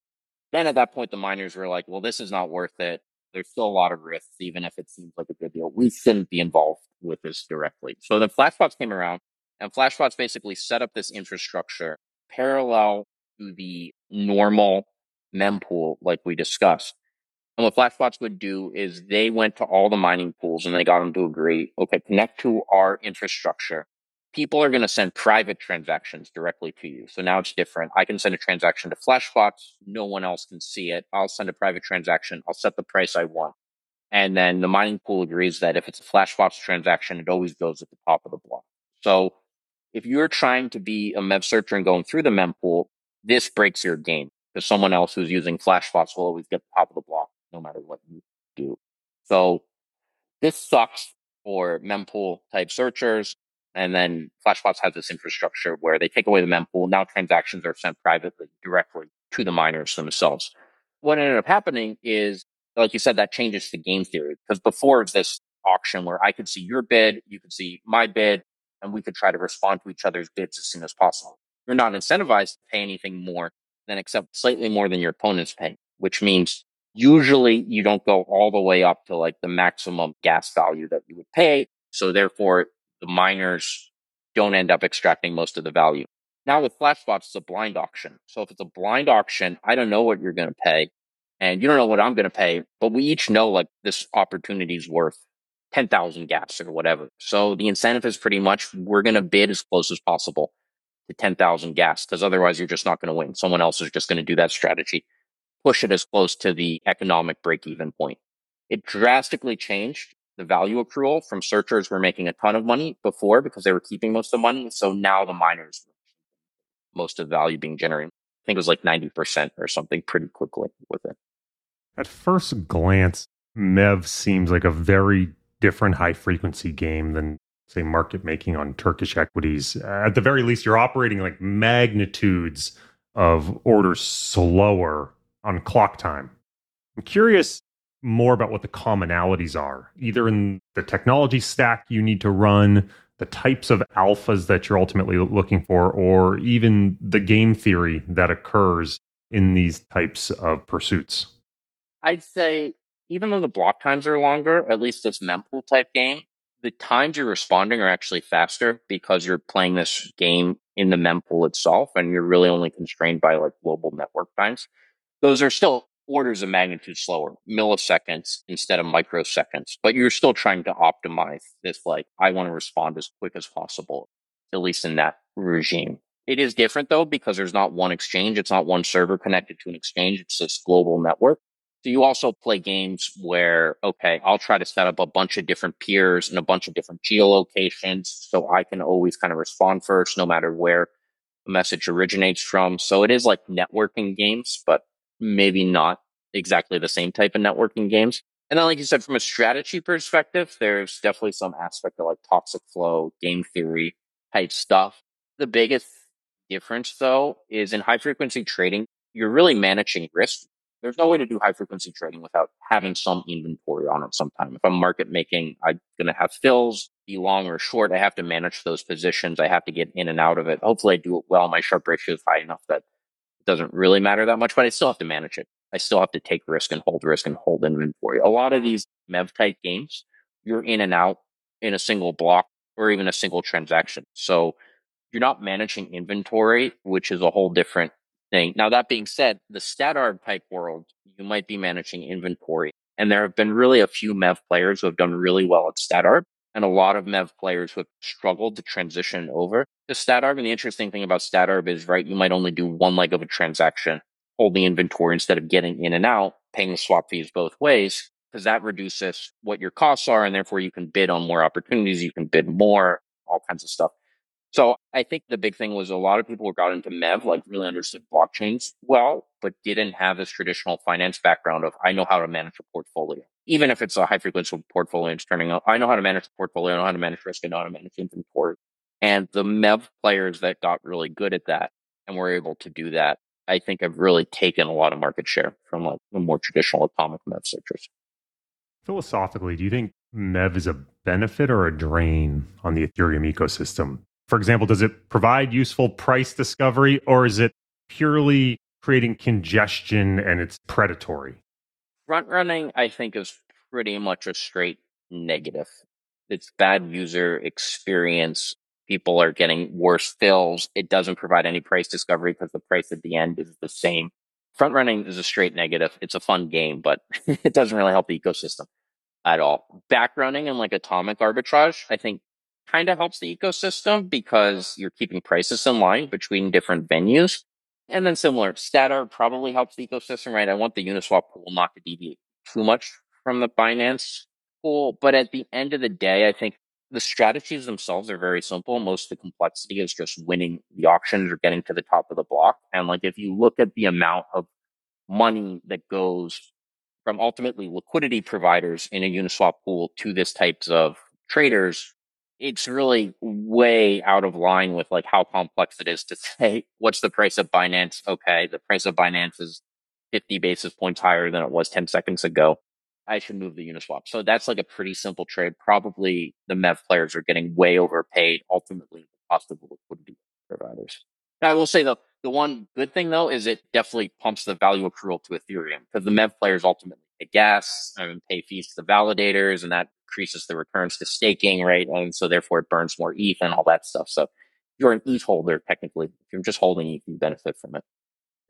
Then at that point, the miners were like, well, this is not worth it. There's still a lot of risks, even if it seems like a good deal. We shouldn't be involved with this directly. So the Flashbots came around and Flashbots basically set up this infrastructure parallel to the normal mempool like we discussed. And what Flashbots would do is they went to all the mining pools and they got them to agree, okay, connect to our infrastructure. People are going to send private transactions directly to you. So now it's different. I can send a transaction to Flashbots. No one else can see it. I'll send a private transaction. I'll set the price I want. And then the mining pool agrees that if it's a Flashbots transaction, it always goes at the top of the block. So if you're trying to be a MEV searcher and going through the mempool, this breaks your game because someone else who's using Flashbots will always get top of the block no matter what you do. So this sucks for mempool type searchers. And then Flashbots has this infrastructure where they take away the mempool. Now transactions are sent privately directly to the miners themselves. What ended up happening is, like you said, that changes the game theory because before this auction where I could see your bid, you could see my bid, and we could try to respond to each other's bids as soon as possible. You're not incentivized to pay anything more than accept slightly more than your opponent's pay, which means usually you don't go all the way up to like the maximum gas value that you would pay. So therefore the miners don't end up extracting most of the value. Now with Flashbots, it's a blind auction. So if it's a blind auction, I don't know what you're going to pay and you don't know what I'm going to pay, but we each know like this opportunity is worth 10,000 gas or whatever. So the incentive is pretty much we're going to bid as close as possible to 10,000 gas because otherwise you're just not going to win. Someone else is just going to do that strategy, push it as close to the economic break even point. It drastically changed the value accrual from searchers were making a ton of money before because they were keeping most of the money. So now the miners, most of the value being generated. I think it was like 90% or something pretty quickly with it. At first glance, MEV seems like a very different high frequency game than, say, market making on Turkish equities. At the very least, you're operating like magnitudes of orders slower on clock time. I'm curious more about what the commonalities are, either in the technology stack you need to run, the types of alphas that you're ultimately looking for, or even the game theory that occurs in these types of pursuits? I'd say even though the block times are longer, at least this mempool type game, the times you're responding are actually faster because you're playing this game in the mempool itself and you're really only constrained by like global network times. Those are still orders of magnitude slower, milliseconds instead of microseconds, but you're still trying to optimize this. Like, I want to respond as quick as possible, at least in that regime. It is different though, because there's not one exchange. It's not one server connected to an exchange. It's this global network. So you also play games where, okay, I'll try to set up a bunch of different peers and a bunch of different geolocations so I can always kind of respond first, no matter where a message originates from. So it is like networking games, but maybe not exactly the same type of networking games. And then, like you said, from a strategy perspective, there's definitely some aspect of like toxic flow, game theory type stuff. The biggest difference though is in high frequency trading, you're really managing risk. There's no way to do high frequency trading without having some inventory on it sometime. If I'm market making, I'm going to have fills, be long or short. I have to manage those positions. I have to get in and out of it. Hopefully I do it well. My Sharpe ratio is high enough that it doesn't really matter that much, but I still have to manage it. I still have to take risk and hold risk and hold inventory. A lot of these MEV type games, you're in and out in a single block or even a single transaction. So you're not managing inventory, which is a whole different thing. Now, that being said, the stat arb type world, you might be managing inventory. And there have been really a few MEV players who have done really well at stat arb and a lot of MEV players who have struggled to transition over to StatArb. And the interesting thing about StatArb is, right, you might only do one leg of a transaction, hold the inventory instead of getting in and out, paying the swap fees both ways, because that reduces what your costs are. And therefore you can bid on more opportunities. You can bid more, all kinds of stuff. So I think the big thing was a lot of people who got into MEV, like really understood blockchains well, but didn't have this traditional finance background of I know how to manage a portfolio. Even if it's a high frequency portfolio and it's turning out, I know how to manage a portfolio, I know how to manage risk, I know how to manage inventory. And the MEV players that got really good at that and were able to do that, I think have really taken a lot of market share from like the more traditional atomic MEV searchers. Philosophically, do you think MEV is a benefit or a drain on the Ethereum ecosystem? For example, does it provide useful price discovery or is it purely creating congestion and it's predatory? Front running, I think, is pretty much a straight negative. It's bad user experience. People are getting worse fills. It doesn't provide any price discovery because the price at the end is the same. Front running is a straight negative. It's a fun game, but it doesn't really help the ecosystem at all. Back running and like atomic arbitrage, I think kind of helps the ecosystem because you're keeping prices in line between different venues. And then similar, StatArb probably helps the ecosystem, right? I want the Uniswap pool not to deviate too much from the Binance pool. But at the end of the day, I think the strategies themselves are very simple. Most of the complexity is just winning the auctions or getting to the top of the block. And like if you look at the amount of money that goes from ultimately liquidity providers in a Uniswap pool to this types of traders, it's really way out of line with like how complex it is to say what's the price of Binance? Okay, the price of Binance is 50 basis points higher than it was 10 seconds ago. I should move the Uniswap. So that's like a pretty simple trade. Probably the MEV players are getting way overpaid ultimately the cost of liquidity providers. Now, I will say though, the one good thing though is it definitely pumps the value accrual to Ethereum because the MEV players ultimately pay gas and pay fees to the validators and that increases the returns to staking, right? And so therefore it burns more ETH and all that stuff. So you're an ETH holder technically. If you're just holding ETH, you benefit from it.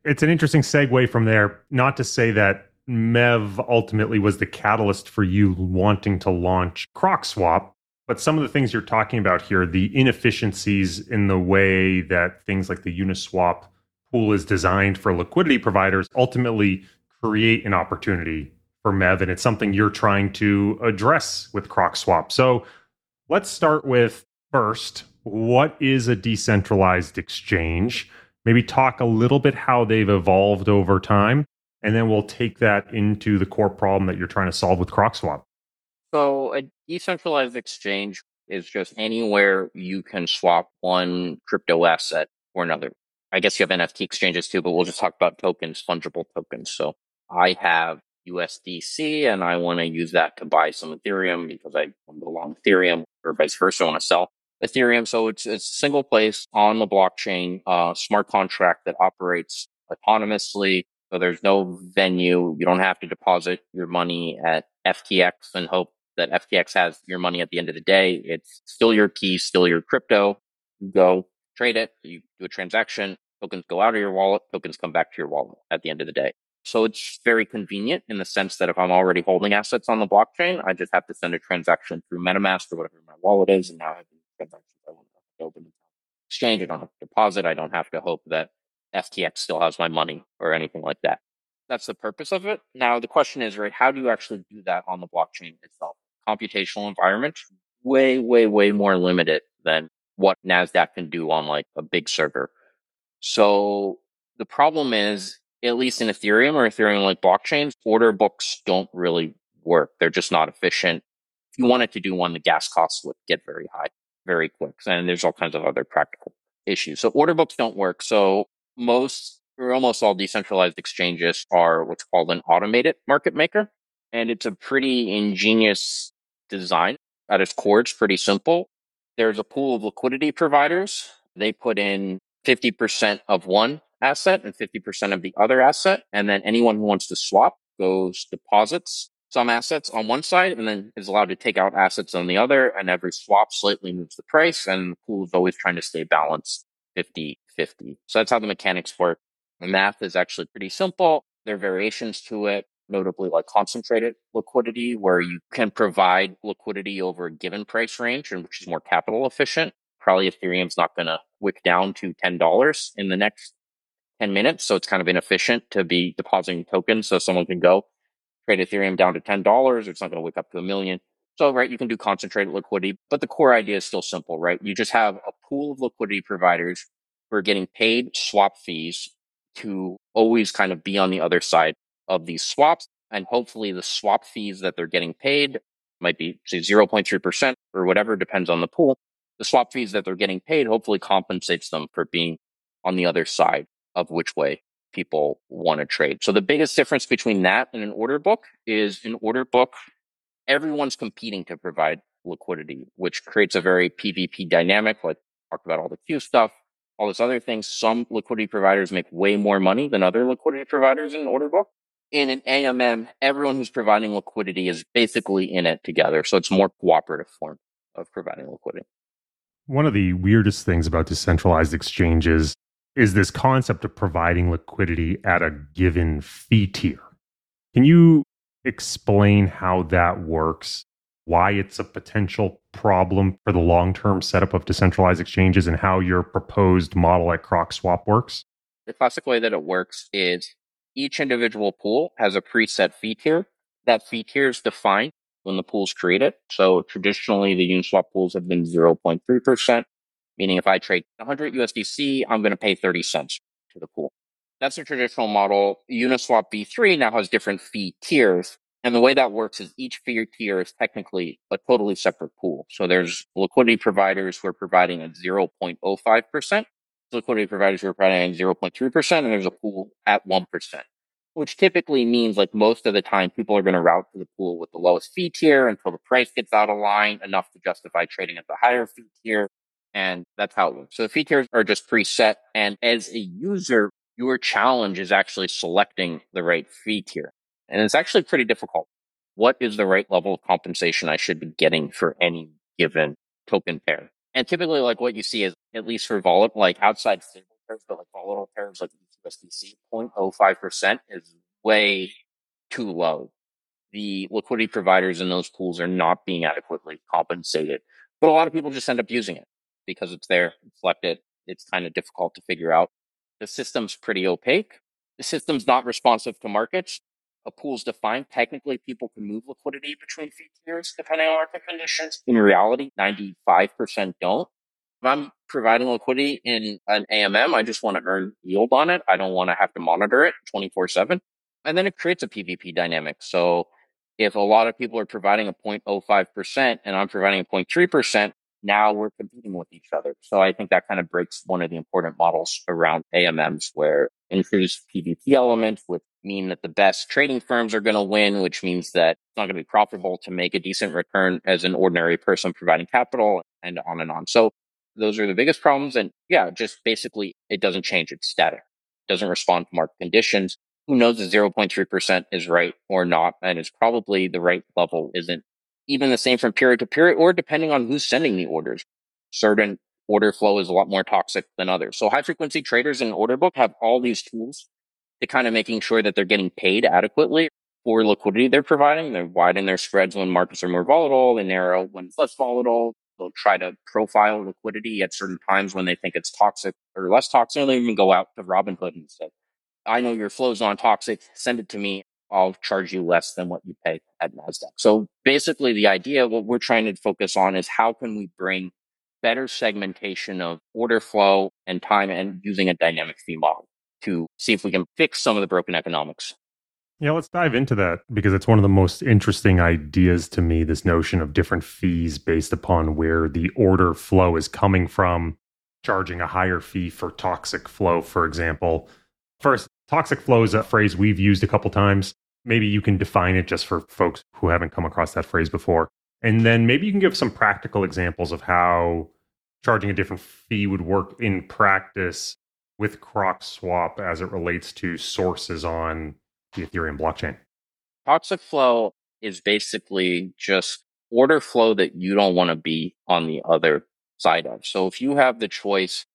It's an interesting segue from there. Not to say that MEV ultimately was the catalyst for you wanting to launch CrocSwap, but some of the things you're talking about here, the inefficiencies in the way that things like the Uniswap pool is designed for liquidity providers, ultimately create an opportunity for MEV. And it's something you're trying to address with CrocSwap. So let's start with first, what is a decentralized exchange? Maybe talk a little bit how they've evolved over time. And then we'll take that into the core problem that you're trying to solve with CrocSwap. So a decentralized exchange is just anywhere you can swap one crypto asset for another. I guess you have NFT exchanges too, but we'll just talk about tokens, fungible tokens. So I have USDC and I want to use that to buy some Ethereum because I want to long Ethereum or vice versa. I want to sell Ethereum. So it's, it's a single place on the blockchain, uh, smart contract that operates autonomously. So there's no venue. You don't have to deposit your money at FTX and hope that FTX has your money at the end of the day. It's still your key, still your crypto. You go trade it, you do a transaction, tokens go out of your wallet, tokens come back to your wallet at the end of the day. So it's very convenient in the sense that if I'm already holding assets on the blockchain, I just have to send a transaction through MetaMask or whatever my wallet is, and now I to open exchange. I don't have to deposit. I don't have to hope that FTX still has my money or anything like that. That's the purpose of it. Now the question is, right, how do you actually do that on the blockchain itself? Computational environment, way, way, way more limited than what NASDAQ can do on like a big server. So the problem is, at least in Ethereum or Ethereum like blockchains, order books don't really work. They're just not efficient. If you wanted to do one, the gas costs would get very high very quick. And there's all kinds of other practical issues. So order books don't work. So most or almost all decentralized exchanges are what's called an automated market maker. And it's a pretty ingenious design. At its core, it's pretty simple. There's a pool of liquidity providers. They put in 50% of one asset and 50% of the other asset. And then anyone who wants to swap goes deposits some assets on one side and then is allowed to take out assets on the other. And every swap slightly moves the price and the pool is always trying to stay balanced 50 50. So that's how the mechanics work. The math is actually pretty simple. There are variations to it, notably like concentrated liquidity, where you can provide liquidity over a given price range and which is more capital efficient. Probably Ethereum's not going to wick down to $10 in the next 10 minutes. So it's kind of inefficient to be depositing tokens so someone can go trade Ethereum down to $10. It's not going to wake up to a million. So, right, you can do concentrated liquidity, but the core idea is still simple, right? You just have a pool of liquidity providers who are getting paid swap fees to always kind of be on the other side of these swaps. And hopefully the swap fees that they're getting paid might be say 0.3% or whatever, depends on the pool. The swap fees that they're getting paid hopefully compensates them for being on the other side of which way people want to trade. So the biggest difference between that and an order book is an order book, everyone's competing to provide liquidity, which creates a very PvP dynamic, like talked about all the queue stuff, all this other things. Some liquidity providers make way more money than other liquidity providers in an order book. In an AMM, everyone who's providing liquidity is basically in it together. So it's more cooperative form of providing liquidity. One of the weirdest things about decentralized exchanges is this concept of providing liquidity at a given fee tier. Can you explain how that works, why it's a potential problem for the long term setup of decentralized exchanges, and how your proposed model at CrocSwap works? The classic way that it works is each individual pool has a preset fee tier. That fee tier is defined when the pool is created. So traditionally, the Uniswap pools have been 0.3%. Meaning if I trade 100 USDC, I'm going to pay 30 cents to the pool. That's a traditional model. Uniswap V3 now has different fee tiers. And the way that works is each fee tier is technically a totally separate pool. So there's liquidity providers who are providing at 0.05%, liquidity providers who are providing at 0.3%, and there's a pool at 1%, which typically means like most of the time people are going to route to the pool with the lowest fee tier until the price gets out of line enough to justify trading at the higher fee tier. And that's how it works. So the fee tiers are just preset. And as a user, your challenge is actually selecting the right fee tier. And it's actually pretty difficult. What is the right level of compensation I should be getting for any given token pair? And typically, like what you see is, at least for volatile, like outside stable pairs, but like volatile pairs like USDC, 0.05% is way too low. The liquidity providers in those pools are not being adequately compensated, but a lot of people just end up using it because it's there, it's it. It's kind of difficult to figure out. The system's pretty opaque. The system's not responsive to markets. A pool's defined. Technically, people can move liquidity between tiers depending on market conditions. In reality, 95% don't. If I'm providing liquidity in an AMM, I just want to earn yield on it. I don't want to have to monitor it 24 7. And then it creates a PVP dynamic. So if a lot of people are providing a 0.05% and I'm providing a 0.3%, now we're competing with each other. So I think that kind of breaks one of the important models around AMMs where increased PVP elements would mean that the best trading firms are going to win, which means that it's not going to be profitable to make a decent return as an ordinary person providing capital and on and on. So those are the biggest problems. And yeah, just basically it doesn't change. It's static. Doesn't respond to market conditions. Who knows if 0.3% is right or not? And it's probably the right level isn't even the same from period to period or depending on who's sending the orders. Certain order flow is a lot more toxic than others. So high frequency traders in order book have all these tools to kind of making sure that they're getting paid adequately for liquidity they're providing. They widen their spreads when markets are more volatile. They narrow when it's less volatile. They'll try to profile liquidity at certain times when they think it's toxic or less toxic. And They'll even go out to Robinhood and say, I know your flow's non toxic. Send it to me. I'll charge you less than what you pay at NASDAQ. So basically the idea, what we're trying to focus on is how can we bring better segmentation of order flow and time and using a dynamic fee model to see if we can fix some of the broken economics. Yeah, let's dive into that because it's one of the most interesting ideas to me this notion of different fees based upon where the order flow is coming from, charging a higher fee for toxic flow, for example. First, toxic flow is a phrase we've used a couple times. Maybe you can define it just for folks who haven't come across that phrase before. And then maybe you can give some practical examples of how charging a different fee would work in practice with CrocSwap as it relates to sources on the Ethereum blockchain. Toxic flow is basically just order flow that you don't want to be on the other side of. So if you have the choice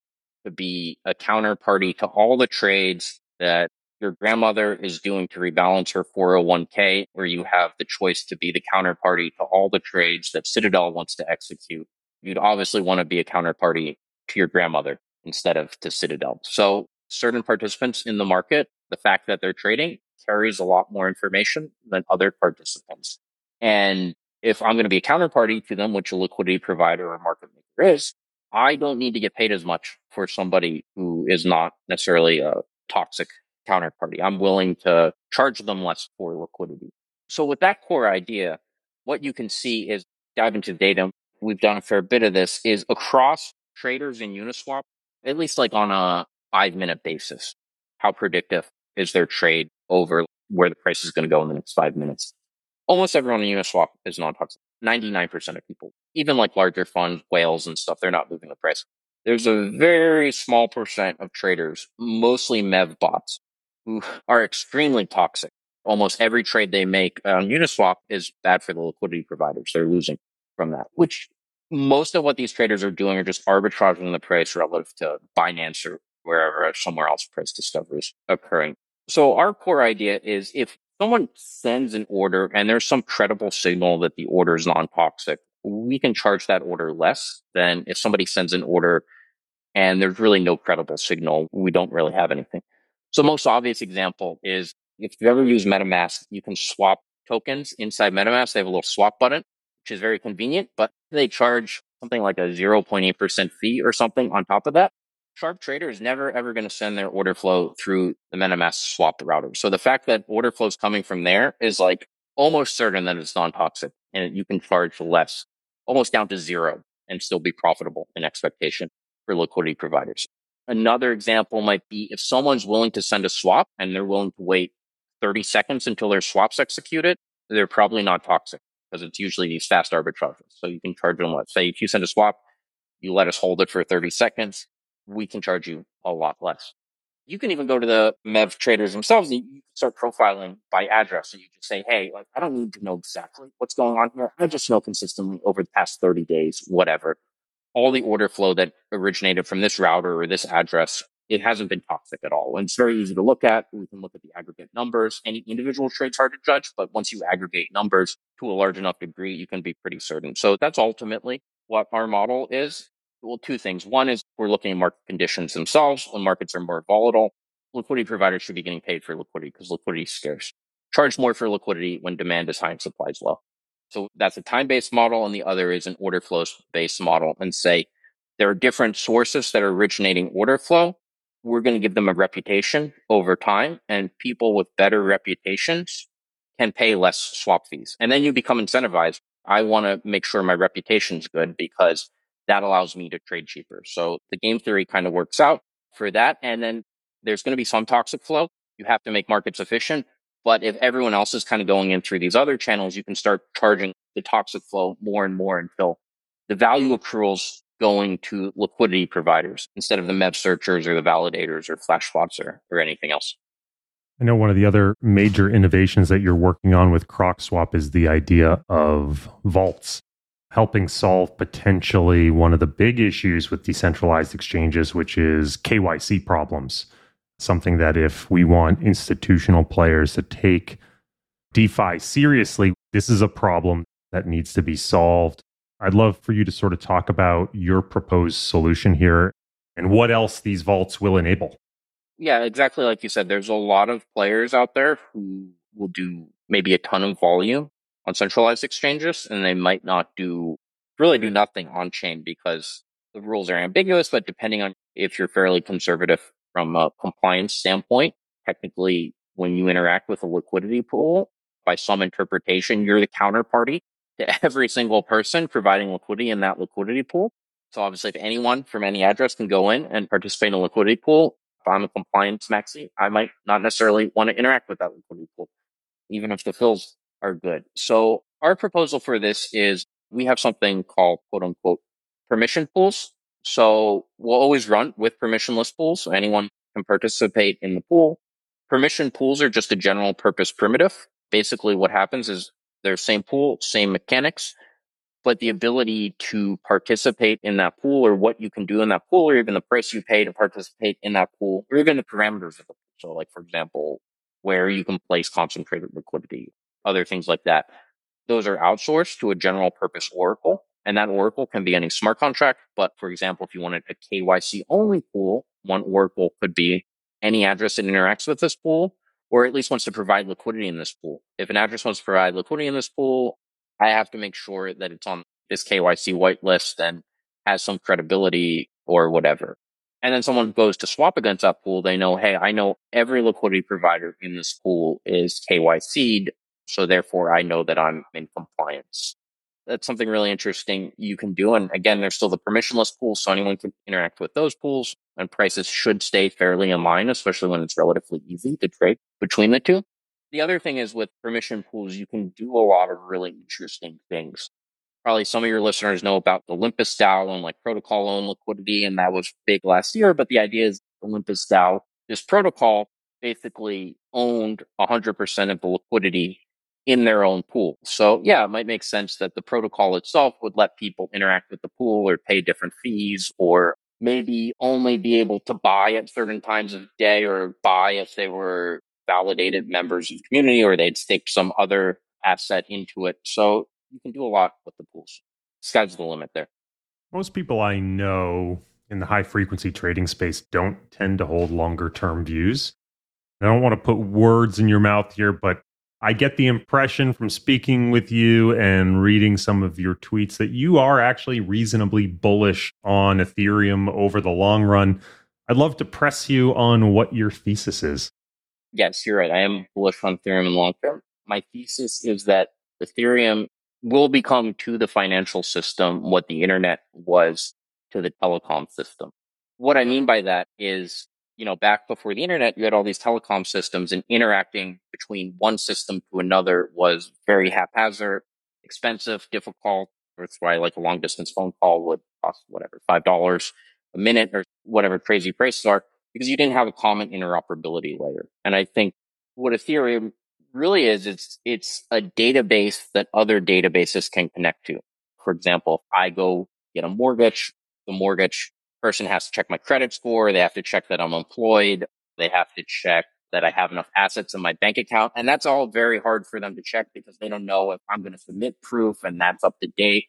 to be a counterparty to all the trades that your grandmother is doing to rebalance her 401k, where you have the choice to be the counterparty to all the trades that Citadel wants to execute, you'd obviously want to be a counterparty to your grandmother instead of to Citadel. So certain participants in the market, the fact that they're trading carries a lot more information than other participants. And if I'm going to be a counterparty to them, which a liquidity provider or market maker is, I don't need to get paid as much for somebody who is not necessarily a toxic counterparty. I'm willing to charge them less for liquidity. So with that core idea, what you can see is dive into the data. We've done a fair bit of this is across traders in Uniswap, at least like on a five minute basis. How predictive is their trade over where the price is going to go in the next five minutes? Almost everyone in Uniswap is non-toxic. 99% of people, even like larger funds, whales and stuff, they're not moving the price. There's a very small percent of traders, mostly MEV bots, who are extremely toxic. Almost every trade they make on Uniswap is bad for the liquidity providers. They're losing from that, which most of what these traders are doing are just arbitraging the price relative to Binance or wherever somewhere else price discovery is occurring. So our core idea is if someone sends an order and there's some credible signal that the order is non-toxic, we can charge that order less than if somebody sends an order and there's really no credible signal. We don't really have anything. So most obvious example is if you ever use MetaMask, you can swap tokens inside MetaMask. They have a little swap button, which is very convenient, but they charge something like a 0.8% fee or something on top of that. Sharp Trader is never ever going to send their order flow through the MetaMask swapped router. So the fact that order flow is coming from there is like almost certain that it's non-toxic and you can charge less, almost down to zero and still be profitable in expectation for liquidity providers. Another example might be if someone's willing to send a swap and they're willing to wait 30 seconds until their swap's executed, they're probably not toxic because it's usually these fast arbitrages. So you can charge them, let's say if you send a swap, you let us hold it for 30 seconds we can charge you a lot less. You can even go to the MEV traders themselves and you start profiling by address. So you just say, Hey, like, I don't need to know exactly what's going on here. I just know consistently over the past 30 days, whatever, all the order flow that originated from this router or this address, it hasn't been toxic at all. And it's very easy to look at. We can look at the aggregate numbers. Any individual trade's hard to judge, but once you aggregate numbers to a large enough degree, you can be pretty certain. So that's ultimately what our model is well, two things. One is we're looking at market conditions themselves. When markets are more volatile, liquidity providers should be getting paid for liquidity because liquidity is scarce. Charge more for liquidity when demand is high and supply is low. So that's a time-based model. And the other is an order flow based model and say there are different sources that are originating order flow. we're going to give them a reputation over time and people with better reputations can pay less swap fees. And then you become incentivized. I want to make sure my reputation's good because that allows me to trade cheaper. So the game theory kind of works out for that. And then there's going to be some toxic flow. You have to make markets efficient. But if everyone else is kind of going in through these other channels, you can start charging the toxic flow more and more until the value accruals going to liquidity providers instead of the MEV searchers or the validators or Flashbots or, or anything else. I know one of the other major innovations that you're working on with CrocSwap is the idea of vaults, helping solve potentially one of the big issues with decentralized exchanges, which is KYC problems. Something that if we want institutional players to take DeFi seriously, this is a problem that needs to be solved. I'd love for you to sort of talk about your proposed solution here and what else these vaults will enable. Yeah, exactly like you said, there's a lot of players out there who will do maybe a ton of volume on centralized exchanges and they might not do really do nothing on chain because the rules are ambiguous, but depending on if you're fairly conservative from a compliance standpoint, technically when you interact with a liquidity pool, by some interpretation, you're the counterparty to every single person providing liquidity in that liquidity pool. So obviously, if anyone from any address can go in and participate in a liquidity pool, if I'm a compliance maxi, I might not necessarily want to interact with that liquidity pool, even if the fills are good. So our proposal for this is we have something called quote unquote permission pools. So we'll always run with permissionless pools. So anyone can participate in the pool. Permission pools are just a general purpose primitive. Basically what happens is they're same pool, same mechanics, but the ability to participate in that pool or what you can do in that pool or even the price you pay to participate in that pool or even the parameters of the pool. So like, for example, where you can place concentrated liquidity, other things like that. Those are outsourced to a general purpose Oracle. And that Oracle can be any smart contract. But for example, if you wanted a KYC only pool, one Oracle could be any address that interacts with this pool or at least wants to provide liquidity in this pool. If an address wants to provide liquidity in this pool, I have to make sure that it's on this KYC whitelist and has some credibility or whatever. And then someone goes to swap against that pool. They know, hey, I know every liquidity provider in this pool is KYC'd. So therefore I know that I'm in compliance. That's something really interesting you can do. And again, there's still the permissionless pools, So anyone can interact with those pools and prices should stay fairly in line, especially when it's relatively easy to trade between the two. The other thing is with permission pools, you can do a lot of really interesting things. Probably some of your listeners know about the Olympus DAO and like protocol owned liquidity, and that was big last year. But the idea is Olympus DAO, this protocol basically owned 100% of the liquidity in their own pool. So yeah, it might make sense that the protocol itself would let people interact with the pool or pay different fees or maybe only be able to buy at certain times of day or buy if they were validated members of the community or they'd staked some other asset into it. So you can do a lot with the pools. Sky's the limit there. Most people I know in the high frequency trading space don't tend to hold longer term views. I don't want to put words in your mouth here, but I get the impression from speaking with you and reading some of your tweets that you are actually reasonably bullish on Ethereum over the long run. I'd love to press you on what your thesis is. Yes, you're right. I am bullish on Ethereum in the long term. My thesis is that Ethereum will become to the financial system what the internet was to the telecom system. What I mean by that is you know, back before the internet, you had all these telecom systems and interacting between one system to another was very haphazard, expensive, difficult. That's why like a long distance phone call would cost whatever, $5 a minute or whatever crazy prices are because you didn't have a common interoperability layer. And I think what Ethereum really is, it's, it's a database that other databases can connect to. For example, I go get a mortgage, the mortgage person has to check my credit score. They have to check that I'm employed. They have to check that I have enough assets in my bank account. And that's all very hard for them to check because they don't know if I'm going to submit proof and that's up to date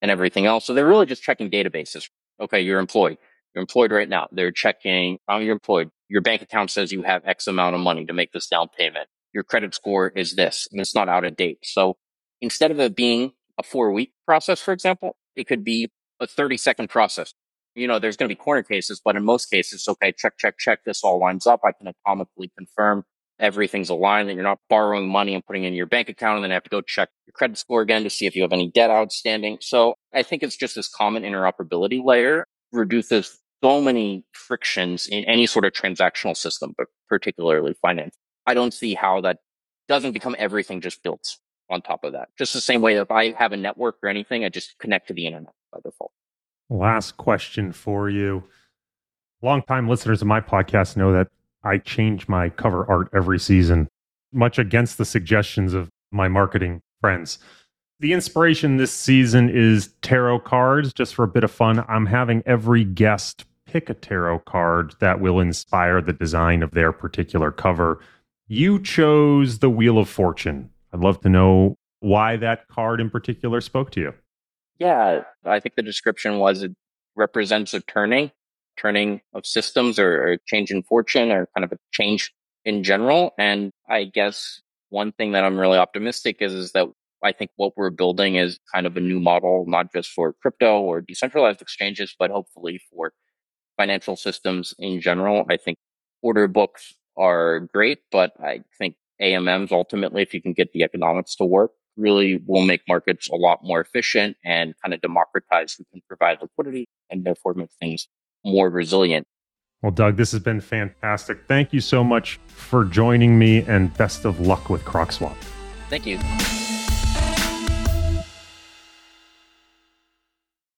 and everything else. So they're really just checking databases. Okay. You're employed. You're employed right now. They're checking how you're employed. Your bank account says you have X amount of money to make this down payment. Your credit score is this and it's not out of date. So instead of it being a four week process, for example, it could be a 30 second process you know, there's going to be corner cases, but in most cases, okay, check, check, check. This all lines up. I can atomically confirm everything's aligned that you're not borrowing money and putting in your bank account and then I have to go check your credit score again to see if you have any debt outstanding. So I think it's just this common interoperability layer reduces so many frictions in any sort of transactional system, but particularly finance. I don't see how that doesn't become everything just built on top of that. Just the same way if I have a network or anything, I just connect to the internet by default. Last question for you. Longtime listeners of my podcast know that I change my cover art every season, much against the suggestions of my marketing friends. The inspiration this season is tarot cards. Just for a bit of fun, I'm having every guest pick a tarot card that will inspire the design of their particular cover. You chose the Wheel of Fortune. I'd love to know why that card in particular spoke to you. Yeah, I think the description was it represents a turning, turning of systems or, or change in fortune or kind of a change in general. And I guess one thing that I'm really optimistic is, is that I think what we're building is kind of a new model, not just for crypto or decentralized exchanges, but hopefully for financial systems in general. I think order books are great, but I think AMMs ultimately, if you can get the economics to work, really will make markets a lot more efficient and kind of democratize who can provide liquidity and therefore make things more resilient. Well, Doug, this has been fantastic. Thank you so much for joining me and best of luck with CrocSwap. Thank you.